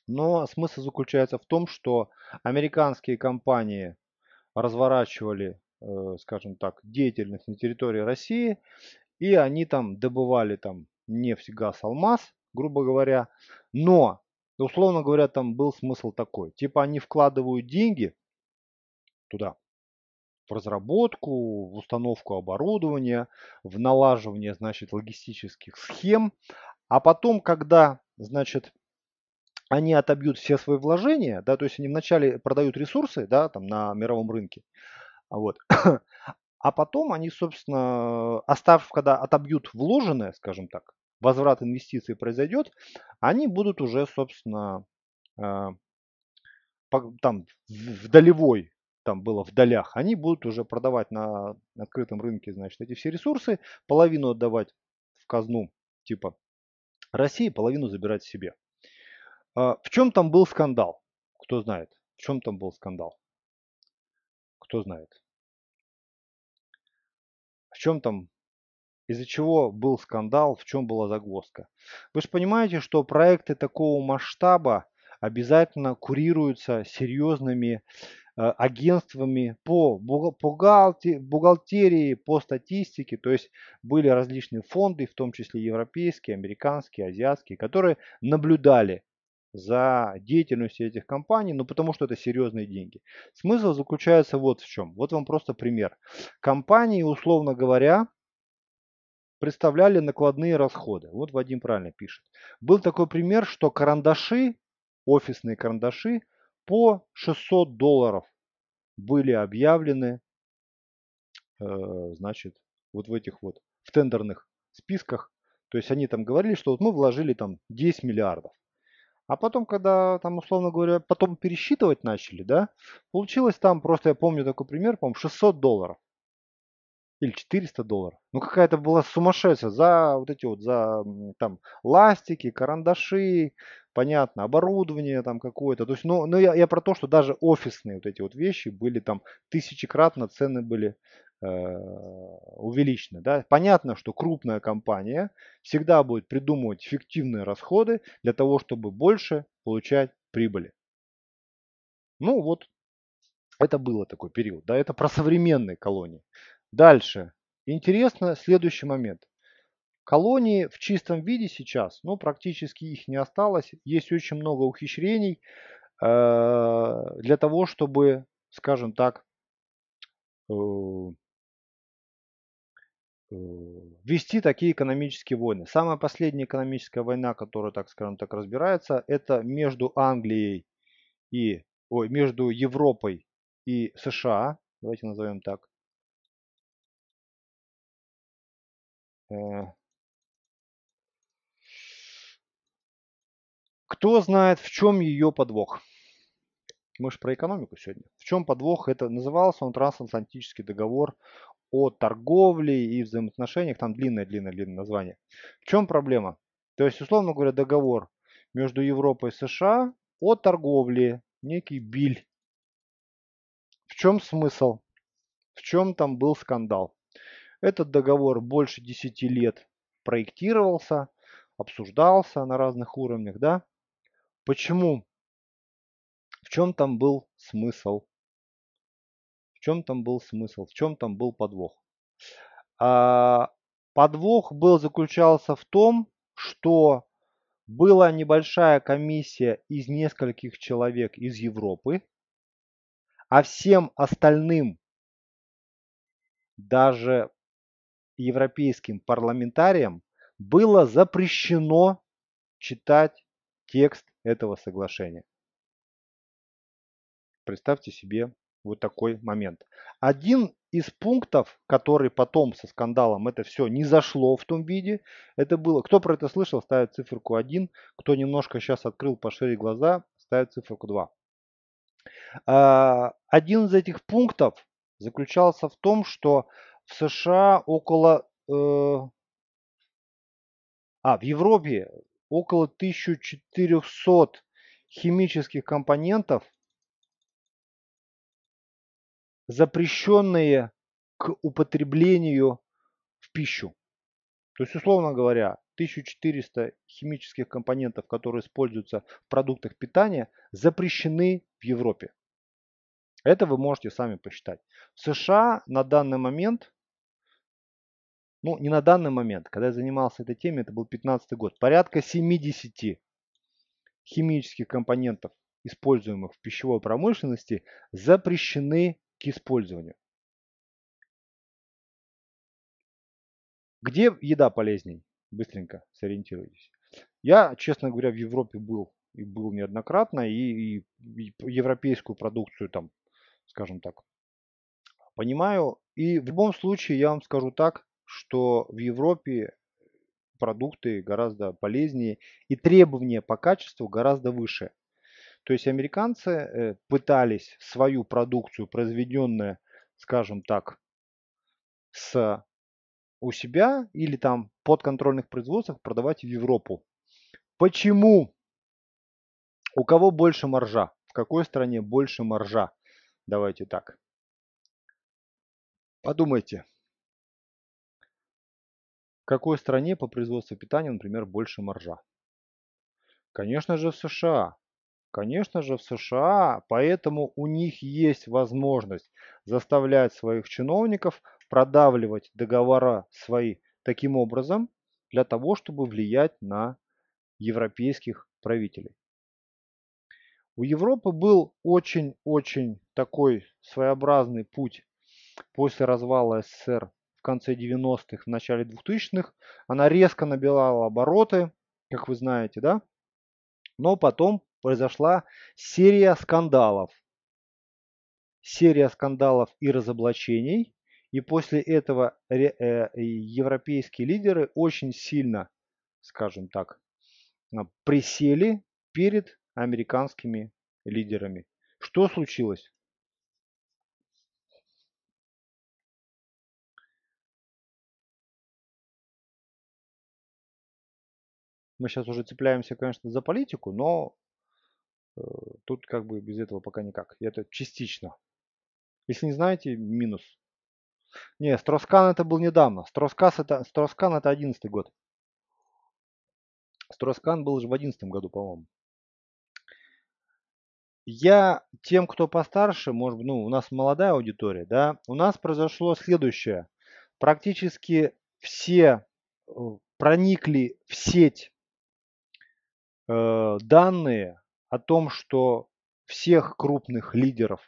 Speaker 1: но смысл заключается в том, что американские компании разворачивали, э, скажем так, деятельность на территории России, и они там добывали там нефть, газ, алмаз, грубо говоря, но, условно говоря, там был смысл такой, типа они вкладывают деньги туда, в разработку, в установку оборудования, в налаживание, значит, логистических схем, а потом, когда, значит, они отобьют все свои вложения, да, то есть они вначале продают ресурсы, да, там на мировом рынке, вот, а потом они, собственно, оставив, когда отобьют вложенное, скажем так, возврат инвестиций произойдет, они будут уже, собственно, э, там в долевой, там было в долях, они будут уже продавать на открытом рынке, значит, эти все ресурсы, половину отдавать в казну, типа России, половину забирать себе. А, в чем там был скандал? Кто знает? В чем там был скандал? Кто знает? В чем там, из-за чего был скандал, в чем была загвоздка? Вы же понимаете, что проекты такого масштаба обязательно курируются серьезными э, агентствами по бухгалтерии, по статистике. То есть были различные фонды, в том числе европейские, американские, азиатские, которые наблюдали за деятельностью этих компаний, ну потому что это серьезные деньги. Смысл заключается вот в чем. Вот вам просто пример. Компании, условно говоря, представляли накладные расходы. Вот Вадим правильно пишет. Был такой пример, что карандаши, офисные карандаши по 600 долларов были объявлены, э, значит, вот в этих вот, в тендерных списках. То есть они там говорили, что вот мы вложили там 10 миллиардов. А потом, когда там, условно говоря, потом пересчитывать начали, да, получилось там, просто я помню такой пример, по-моему, 600 долларов. Или 400 долларов. Ну, какая-то была сумасшедшая за вот эти вот, за там ластики, карандаши, понятно, оборудование там какое-то. То есть, ну, ну я, я про то, что даже офисные вот эти вот вещи были там тысячекратно цены были э, увеличены. Да? Понятно, что крупная компания всегда будет придумывать фиктивные расходы для того, чтобы больше получать прибыли. Ну вот, это было такой период. Да, это про современные колонии. Дальше. Интересно следующий момент. Колонии в чистом виде сейчас, ну, практически их не осталось. Есть очень много ухищрений э, для того, чтобы, скажем так, э, э, вести такие экономические войны. Самая последняя экономическая война, которая, так скажем так, разбирается, это между Англией и, ой, между Европой и США, давайте назовем так. Кто знает, в чем ее подвох? Мы же про экономику сегодня. В чем подвох? Это назывался он трансатлантический договор о торговле и взаимоотношениях. Там длинное-длинное-длинное название. В чем проблема? То есть, условно говоря, договор между Европой и США о торговле, некий биль. В чем смысл? В чем там был скандал? Этот договор больше 10 лет проектировался, обсуждался на разных уровнях, да? Почему? В чем там был смысл? В чем там был смысл? В чем там был подвох? А, подвох был заключался в том, что была небольшая комиссия из нескольких человек из Европы, а всем остальным, даже европейским парламентариям было запрещено читать текст этого соглашения. Представьте себе вот такой момент. Один из пунктов, который потом со скандалом это все не зашло в том виде, это было, кто про это слышал, ставит циферку 1, кто немножко сейчас открыл пошире глаза, ставит циферку 2. А, один из этих пунктов заключался в том, что США около... Э, а, в Европе около 1400 химических компонентов, запрещенные к употреблению в пищу. То есть, условно говоря, 1400 химических компонентов, которые используются в продуктах питания, запрещены в Европе. Это вы можете сами посчитать. В США на данный момент ну, не на данный момент, когда я занимался этой темой, это был 15 год, порядка 70 химических компонентов, используемых в пищевой промышленности, запрещены к использованию. Где еда полезней? Быстренько сориентируйтесь. Я, честно говоря, в Европе был и был неоднократно, и, и, и европейскую продукцию там, скажем так, понимаю. И в любом случае я вам скажу так, что в Европе продукты гораздо полезнее и требования по качеству гораздо выше. То есть американцы э, пытались свою продукцию, произведенную, скажем так, с у себя или там подконтрольных производствах продавать в Европу. Почему? У кого больше маржа? В какой стране больше маржа? Давайте так. Подумайте какой стране по производству питания, например, больше маржа? Конечно же в США. Конечно же в США, поэтому у них есть возможность заставлять своих чиновников продавливать договора свои таким образом, для того, чтобы влиять на европейских правителей. У Европы был очень-очень такой своеобразный путь после развала СССР в конце 90-х, в начале 2000-х. Она резко набирала обороты, как вы знаете, да? Но потом произошла серия скандалов. Серия скандалов и разоблачений. И после этого э, европейские лидеры очень сильно, скажем так, а, присели перед американскими лидерами. Что случилось? Мы сейчас уже цепляемся, конечно, за политику, но э, тут как бы без этого пока никак. И это частично. Если не знаете, минус. Не, Строскан это был недавно. Строскан это, Строскан это 11 год. Строскан был же в 11 году, по-моему. Я тем, кто постарше, может быть, ну, у нас молодая аудитория, да, у нас произошло следующее. Практически все э, проникли в сеть э, данные о том, что всех крупных лидеров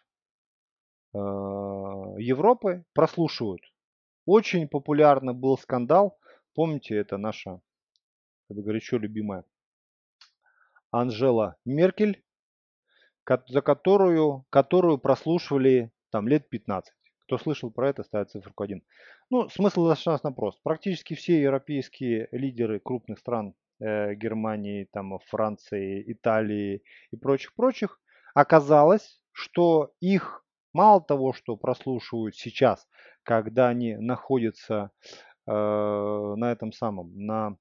Speaker 1: э, Европы прослушивают. Очень популярно был скандал. Помните, это наша горячо любимая Анжела Меркель, за которую, которую прослушивали там лет 15. Кто слышал про это, ставит циферку 1. Ну, смысл достаточно прост. Практически все европейские лидеры крупных стран э, Германии, там, Франции, Италии и прочих-прочих, оказалось, что их мало того, что прослушивают сейчас, когда они находятся э, на этом самом, на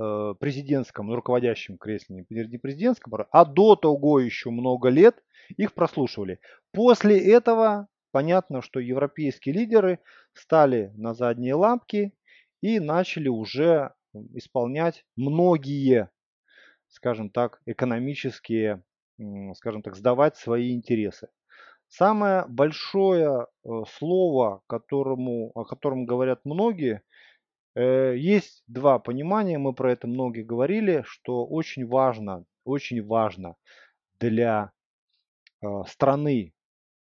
Speaker 1: э, президентском, руководящем кресле, не президентском, а до того еще много лет их прослушивали. После этого понятно, что европейские лидеры стали на задние лапки и начали уже исполнять многие, скажем так, экономические, скажем так, сдавать свои интересы. Самое большое э, слово, которому, о котором говорят многие, э, есть два понимания, мы про это многие говорили, что очень важно, очень важно для э, страны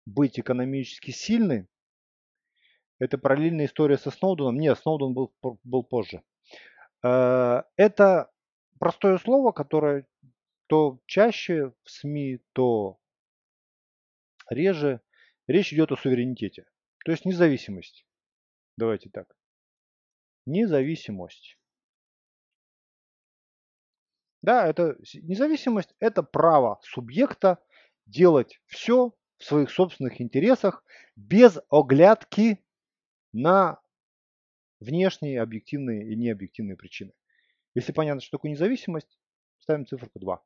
Speaker 1: быть экономически сильной. Это параллельная история со Сноуденом. Нет, Сноуден был, был позже. Это простое слово, которое то чаще в СМИ, то реже речь идет о суверенитете. То есть независимость. Давайте так. Независимость. Да, это независимость – это право субъекта делать все в своих собственных интересах без оглядки на внешние объективные и необъективные причины. Если понятно, что такое независимость, ставим циферку 2.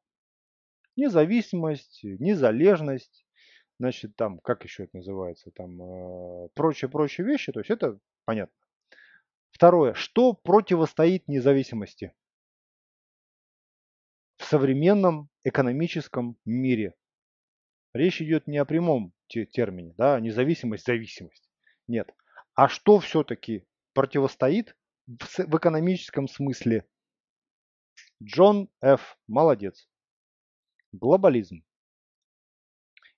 Speaker 1: Независимость, незалежность, значит, там, как еще это называется, там, э, прочие-прочие вещи, то есть это понятно. Второе, что противостоит независимости в современном экономическом мире? Речь идет не о прямом термине, да, независимость, зависимость. Нет. А что все-таки противостоит в, экономическом смысле? Джон Ф. Молодец. Глобализм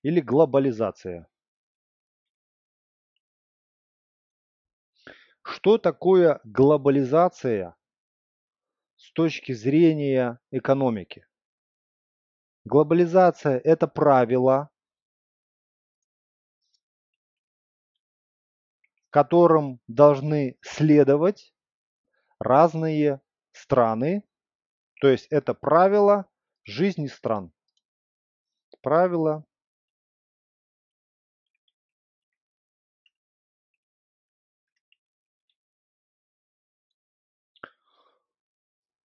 Speaker 1: или глобализация. Что такое глобализация с точки зрения экономики? Глобализация – это правило, которым должны следовать разные страны, то есть это правило жизни стран. Правила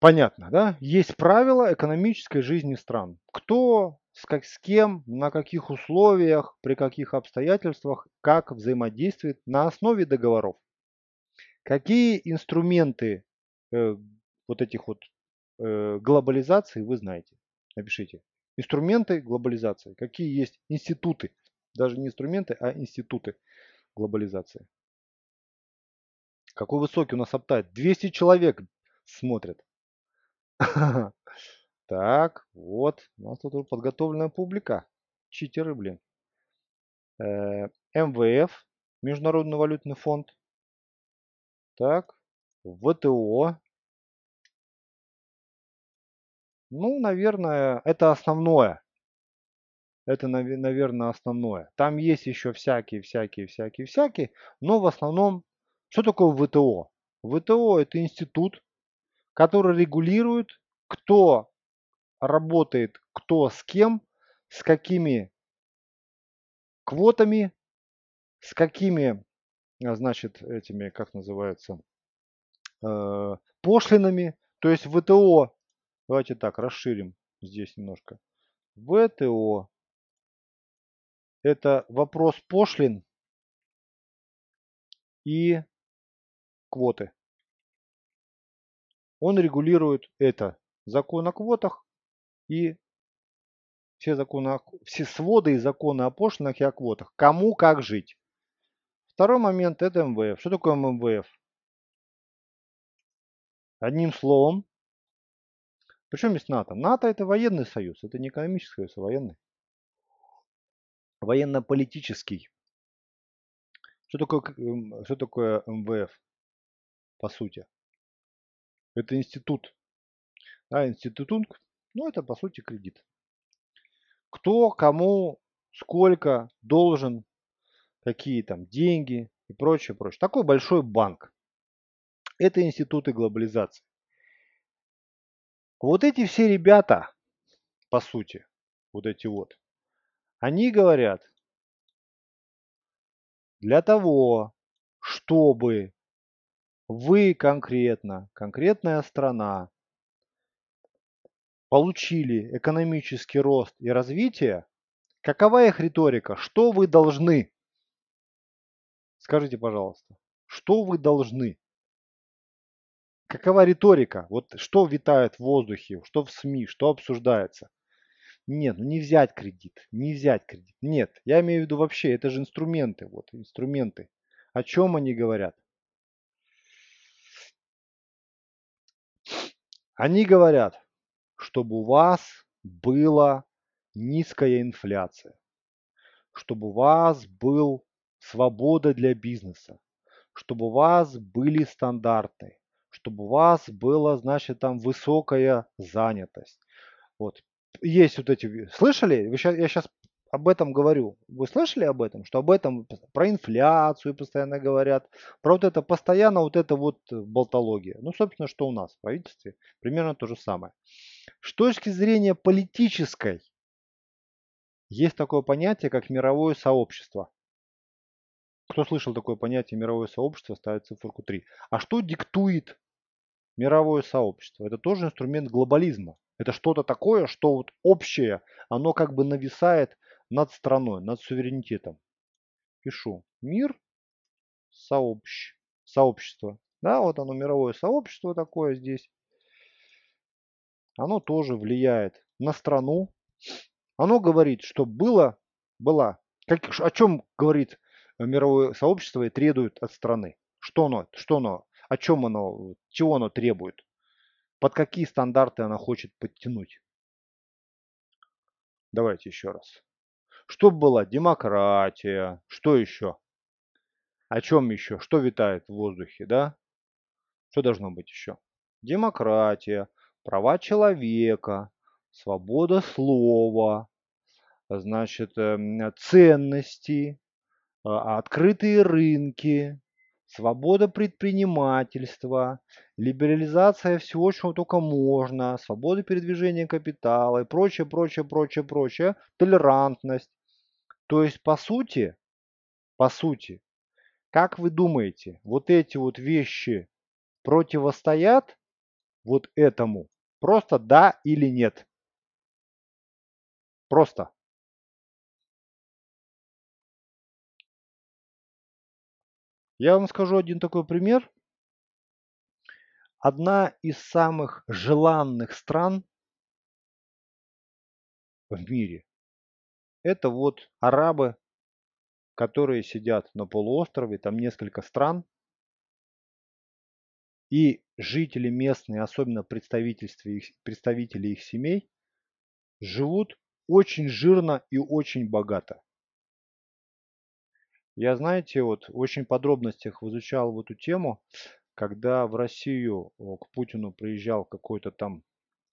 Speaker 1: Понятно, да? Есть правила экономической жизни стран. Кто с, как, с кем, на каких условиях, при каких обстоятельствах, как взаимодействует на основе договоров. Какие инструменты э, вот этих вот э, глобализации вы знаете? Напишите. Инструменты глобализации. Какие есть институты? Даже не инструменты, а институты глобализации. Какой высокий у нас аптайт. 200 человек смотрят. Так, вот, у нас тут подготовленная публика. Читеры, блин. Э, МВФ, Международный валютный фонд, Так, ВТО. Ну, наверное, это основное. Это, наверное, основное. Там есть еще всякие, всякие, всякие, всякие. Но в основном, что такое ВТО? ВТО это институт, который регулирует, кто работает, кто с кем, с какими квотами, с какими, а, значит, этими, как называется, э, пошлинами. То есть ВТО, давайте так, расширим здесь немножко. ВТО это вопрос пошлин и квоты. Он регулирует это. Закон о квотах и все, законы, все своды и законы о пошлинах и о квотах. Кому как жить. Второй момент – это МВФ. Что такое МВФ? Одним словом, причем здесь НАТО? НАТО это военный союз, это не экономический союз, а военный. Военно-политический. Что такое, что такое МВФ, по сути? Это институт. А институтунг, ну это по сути кредит. Кто кому сколько должен, какие там деньги и прочее, прочее. Такой большой банк. Это институты глобализации. Вот эти все ребята, по сути, вот эти вот, они говорят, для того, чтобы вы конкретно, конкретная страна, получили экономический рост и развитие, какова их риторика? Что вы должны? Скажите, пожалуйста, что вы должны? Какова риторика? Вот что витает в воздухе, что в СМИ, что обсуждается? Нет, ну не взять кредит, не взять кредит. Нет, я имею в виду вообще, это же инструменты, вот, инструменты. О чем они говорят? Они говорят, чтобы у вас была низкая инфляция, чтобы у вас был свобода для бизнеса, чтобы у вас были стандарты, чтобы у вас была, значит, там высокая занятость. Вот. Есть вот эти, слышали? Я сейчас об этом говорю. Вы слышали об этом? Что об этом, про инфляцию постоянно говорят, про вот это постоянно вот это вот болтология. Ну, собственно, что у нас в правительстве, примерно то же самое. С точки зрения политической, есть такое понятие, как мировое сообщество. Кто слышал такое понятие мировое сообщество, ставит циферку 3. А что диктует мировое сообщество? Это тоже инструмент глобализма. Это что-то такое, что вот общее, оно как бы нависает над страной, над суверенитетом. Пишу мир, сообщ, сообщество. Да, вот оно мировое сообщество такое здесь оно тоже влияет на страну. Оно говорит, что было, была. Как, о чем говорит мировое сообщество и требует от страны? Что оно, что оно, о чем оно, чего оно требует? Под какие стандарты оно хочет подтянуть? Давайте еще раз. Чтобы была демократия, что еще? О чем еще? Что витает в воздухе, да? Что должно быть еще? Демократия, права человека, свобода слова, значит, эм, ценности, а, открытые рынки, свобода предпринимательства, либерализация всего, чего только можно, свобода передвижения капитала и прочее, прочее, прочее, прочее, толерантность. То есть, по сути, по сути, как вы думаете, вот эти вот вещи противостоят вот этому? Просто да или нет. Просто. Я вам скажу один такой пример. Одна из самых желанных стран в мире – это вот арабы, которые сидят на полуострове, там несколько стран, и жители местные, особенно представители их, представители их семей, живут очень жирно и очень богато. Я, знаете, вот очень подробностях изучал в эту тему. когда в Россию к Путину приезжал какой-то там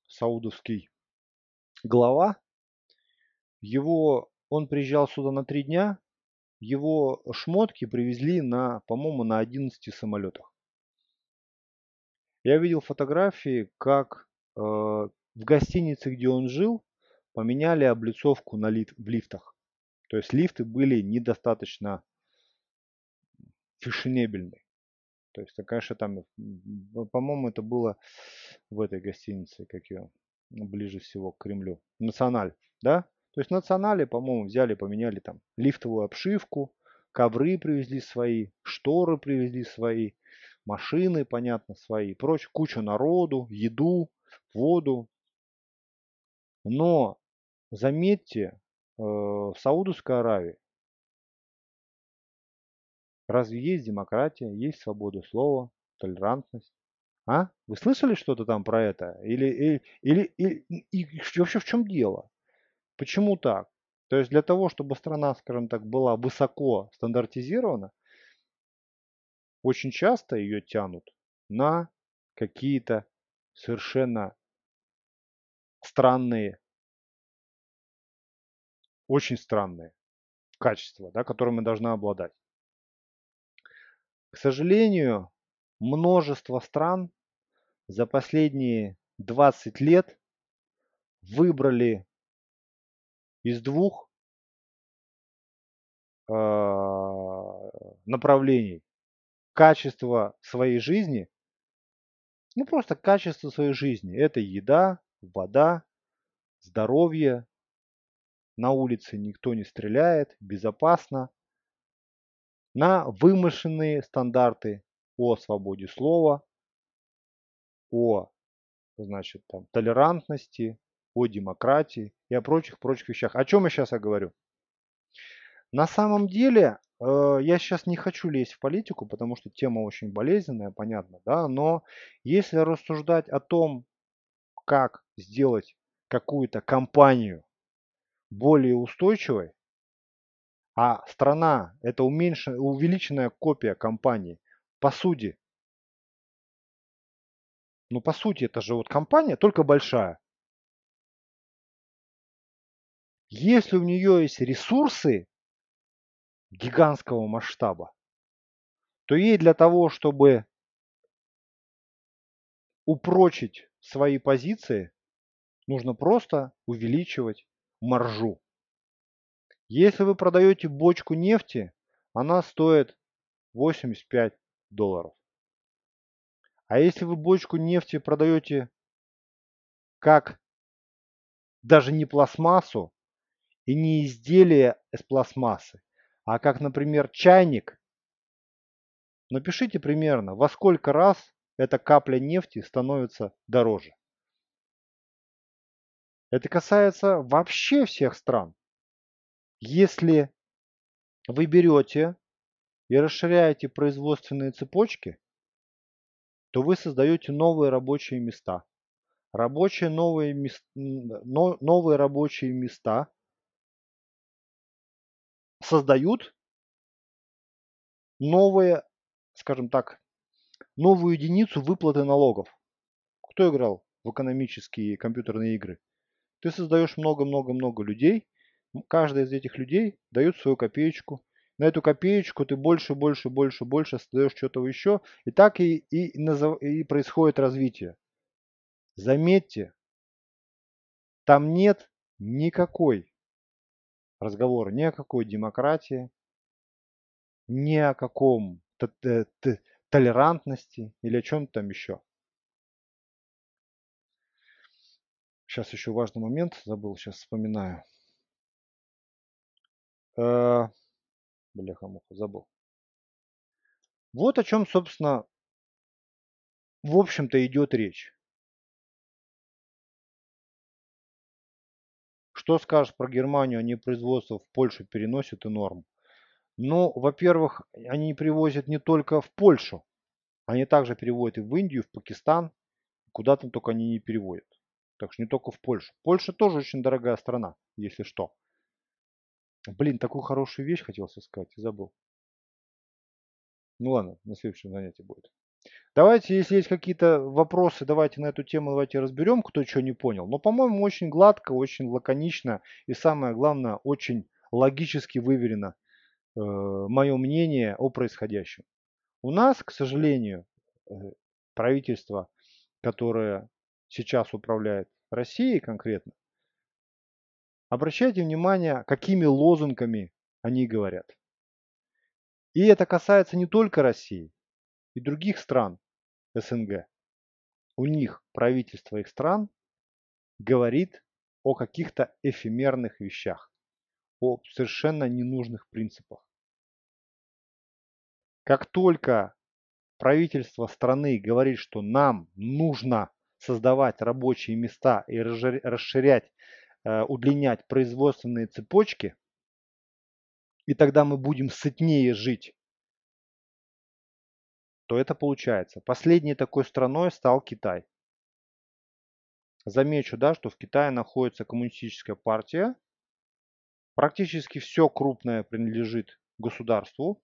Speaker 1: саудовский глава, его, он приезжал сюда на три дня, его шмотки привезли на, по-моему, на 11 самолетах. Я видел фотографии, как э, в гостинице, где он жил, поменяли облицовку на лиф, в лифтах. То есть лифты были недостаточно фешенебельные. То есть, конечно, там, по-моему, это было в этой гостинице, как ее, ближе всего к Кремлю. Националь, да? То есть национале, по-моему, взяли, поменяли там лифтовую обшивку, ковры привезли свои, шторы привезли свои, машины, понятно, свои, прочь, куча народу, еду, воду. Но заметьте, э, в Саудовской Аравии разве есть демократия, есть свобода слова, толерантность? А? Вы слышали что-то там про это? Или, или, или, или и вообще в чем дело? Почему так? То есть для того, чтобы страна, скажем так, была высоко стандартизирована, очень часто ее тянут на какие-то совершенно странные, очень странные качества, да, которыми должна обладать. К сожалению, множество стран за последние 20 лет выбрали из двух э, направлений. Качество своей жизни, ну просто качество своей жизни. Это еда, вода, здоровье, на улице никто не стреляет, безопасно. На вымышленные стандарты о свободе слова, о значит, там, толерантности, о демократии и о прочих-прочих вещах. О чем я сейчас я говорю? На самом деле, э, я сейчас не хочу лезть в политику, потому что тема очень болезненная, понятно, да, но если рассуждать о том, как сделать какую-то компанию более устойчивой, а страна это уменьшенная, увеличенная копия компании, по сути, ну по сути это же вот компания, только большая. Если у нее есть ресурсы гигантского масштаба, то ей для того, чтобы упрочить свои позиции, нужно просто увеличивать маржу. Если вы продаете бочку нефти, она стоит 85 долларов. А если вы бочку нефти продаете как даже не пластмассу, и не изделие из пластмассы, а как, например, чайник, напишите примерно, во сколько раз эта капля нефти становится дороже. Это касается вообще всех стран. Если вы берете и расширяете производственные цепочки, то вы создаете новые рабочие места. Рабочие новые, новые рабочие места создают новые, скажем так, новую единицу выплаты налогов. Кто играл в экономические компьютерные игры? Ты создаешь много-много-много людей, каждый из этих людей дает свою копеечку. На эту копеечку ты больше, больше, больше, больше создаешь что-то еще, и так и, и, и происходит развитие. Заметьте, там нет никакой разговора ни о какой демократии, ни о каком толерантности или о чем-то там еще. Сейчас еще важный момент, забыл, сейчас вспоминаю. Э, бляха-муха, забыл. Вот о чем, собственно, в общем-то идет речь. Что скажешь про Германию? Они производство в Польшу переносят и норм. Ну, во-первых, они привозят не только в Польшу. Они также переводят и в Индию, и в Пакистан. Куда там только они не переводят. Так что не только в Польшу. Польша тоже очень дорогая страна, если что. Блин, такую хорошую вещь хотел сказать и забыл. Ну ладно, на следующем занятии будет. Давайте, если есть какие-то вопросы, давайте на эту тему давайте разберем, кто что не понял. Но, по-моему, очень гладко, очень лаконично и самое главное, очень логически выверено э, мое мнение о происходящем. У нас, к сожалению, э, правительство, которое сейчас управляет Россией конкретно, обращайте внимание, какими лозунгами они говорят. И это касается не только России и других стран СНГ. У них правительство их стран говорит о каких-то эфемерных вещах, о совершенно ненужных принципах. Как только правительство страны говорит, что нам нужно создавать рабочие места и расширять, э, удлинять производственные цепочки, и тогда мы будем сытнее жить, то это получается. Последней такой страной стал Китай. Замечу, да, что в Китае находится коммунистическая партия. Практически все крупное принадлежит государству.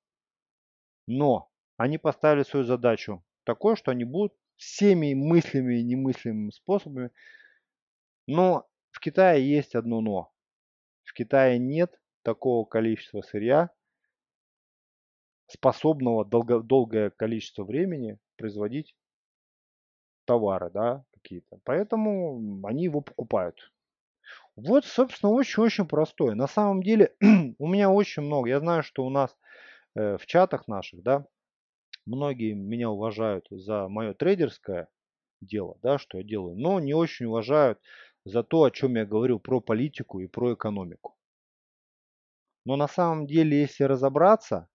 Speaker 1: Но они поставили свою задачу такой, что они будут всеми мыслями и немыслимыми способами. Но в Китае есть одно но. В Китае нет такого количества сырья, способного долго, долгое количество времени производить товары, да, какие-то. Поэтому они его покупают. Вот, собственно, очень-очень простое. На самом деле, у меня очень много. Я знаю, что у нас э, в чатах наших, да, многие меня уважают за мое трейдерское дело, да, что я делаю, но не очень уважают за то, о чем я говорю про политику и про экономику. Но на самом деле, если разобраться,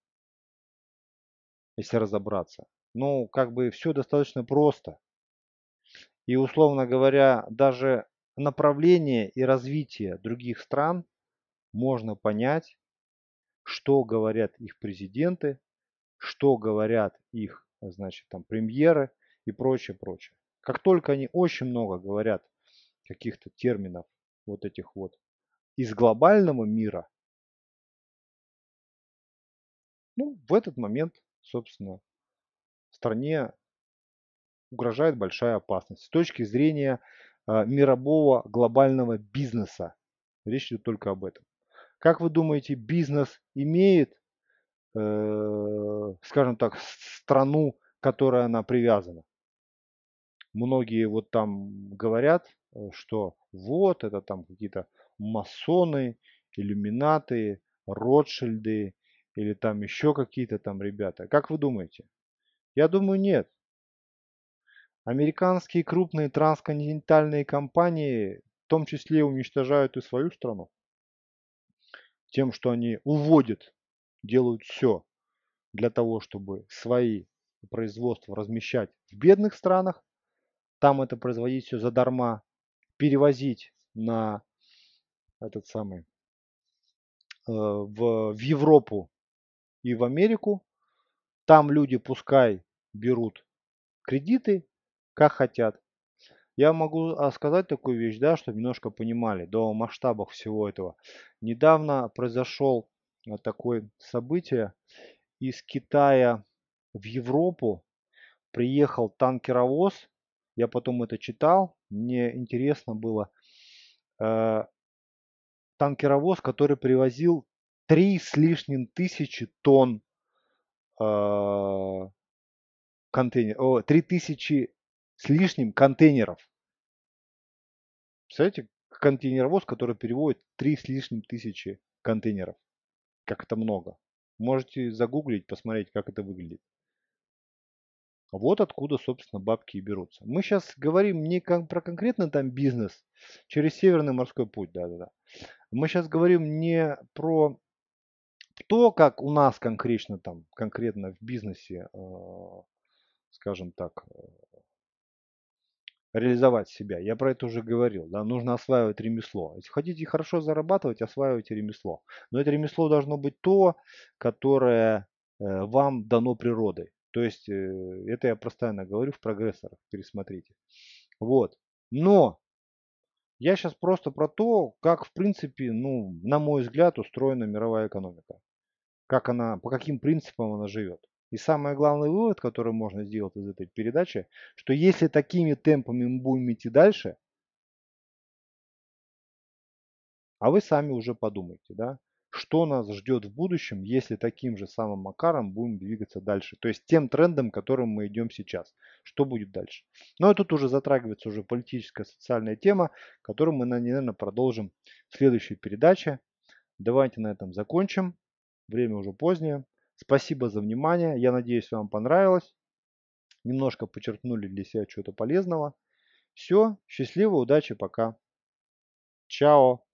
Speaker 1: если разобраться, ну, как бы все достаточно просто. И, условно говоря, даже направление и развитие других стран можно понять, что говорят их президенты, что говорят их, значит, там, премьеры и прочее, прочее. Как только они очень много говорят каких-то терминов вот этих вот из глобального мира, ну, в этот момент, собственно, стране угрожает большая опасность. С точки зрения э, мирового глобального бизнеса, речь идет только об этом. Как вы думаете, бизнес имеет Э, скажем так, страну, к которой она привязана. Многие вот там говорят, э, что вот это там какие-то масоны, иллюминаты, Ротшильды или там еще какие-то там ребята. Как вы думаете? Я думаю, нет. Американские крупные трансконтинентальные компании в том числе уничтожают и свою страну. Тем, что они уводят делают все для того, чтобы свои производства размещать в бедных странах, там это производить все задарма, перевозить на этот самый э, в, в Европу и в Америку. Там люди пускай берут кредиты, как хотят. Я могу а, сказать такую вещь, да, чтобы немножко понимали до масштабов всего этого. Недавно произошел вот такое событие. Из Китая в Европу приехал танкеровоз. Я потом это читал. Мне интересно было. Э, танкеровоз, который привозил три с лишним тысячи тонн э, контейнер, о, 3 тысячи с лишним контейнеров. Представляете, контейнеровоз, который переводит три с лишним тысячи контейнеров как это много. Можете загуглить, посмотреть, как это выглядит. Вот откуда, собственно, бабки и берутся. Мы сейчас говорим не про конкретно там бизнес через Северный морской путь, да-да-да. Мы сейчас говорим не про то, как у нас конкретно там, конкретно в бизнесе, э, скажем так, реализовать себя. Я про это уже говорил. Да? Нужно осваивать ремесло. Если хотите хорошо зарабатывать, осваивайте ремесло. Но это ремесло должно быть то, которое э, вам дано природой. То есть, э, это я постоянно говорю в прогрессорах, пересмотрите. Вот. Но я сейчас просто про то, как в принципе, ну, на мой взгляд, устроена мировая экономика. Как она, по каким принципам она живет. И самый главный вывод, который можно сделать из этой передачи, что если такими темпами мы будем идти дальше, а вы сами уже подумайте, да, что нас ждет в будущем, если таким же самым макаром будем двигаться дальше. То есть тем трендом, которым мы идем сейчас. Что будет дальше? Но тут уже затрагивается уже политическая, социальная тема, которую мы, наверное, продолжим в следующей передаче. Давайте на этом закончим. Время уже позднее. Спасибо за внимание. Я надеюсь, вам понравилось. Немножко подчеркнули для себя что-то полезного. Все. Счастливо, удачи, пока. Чао.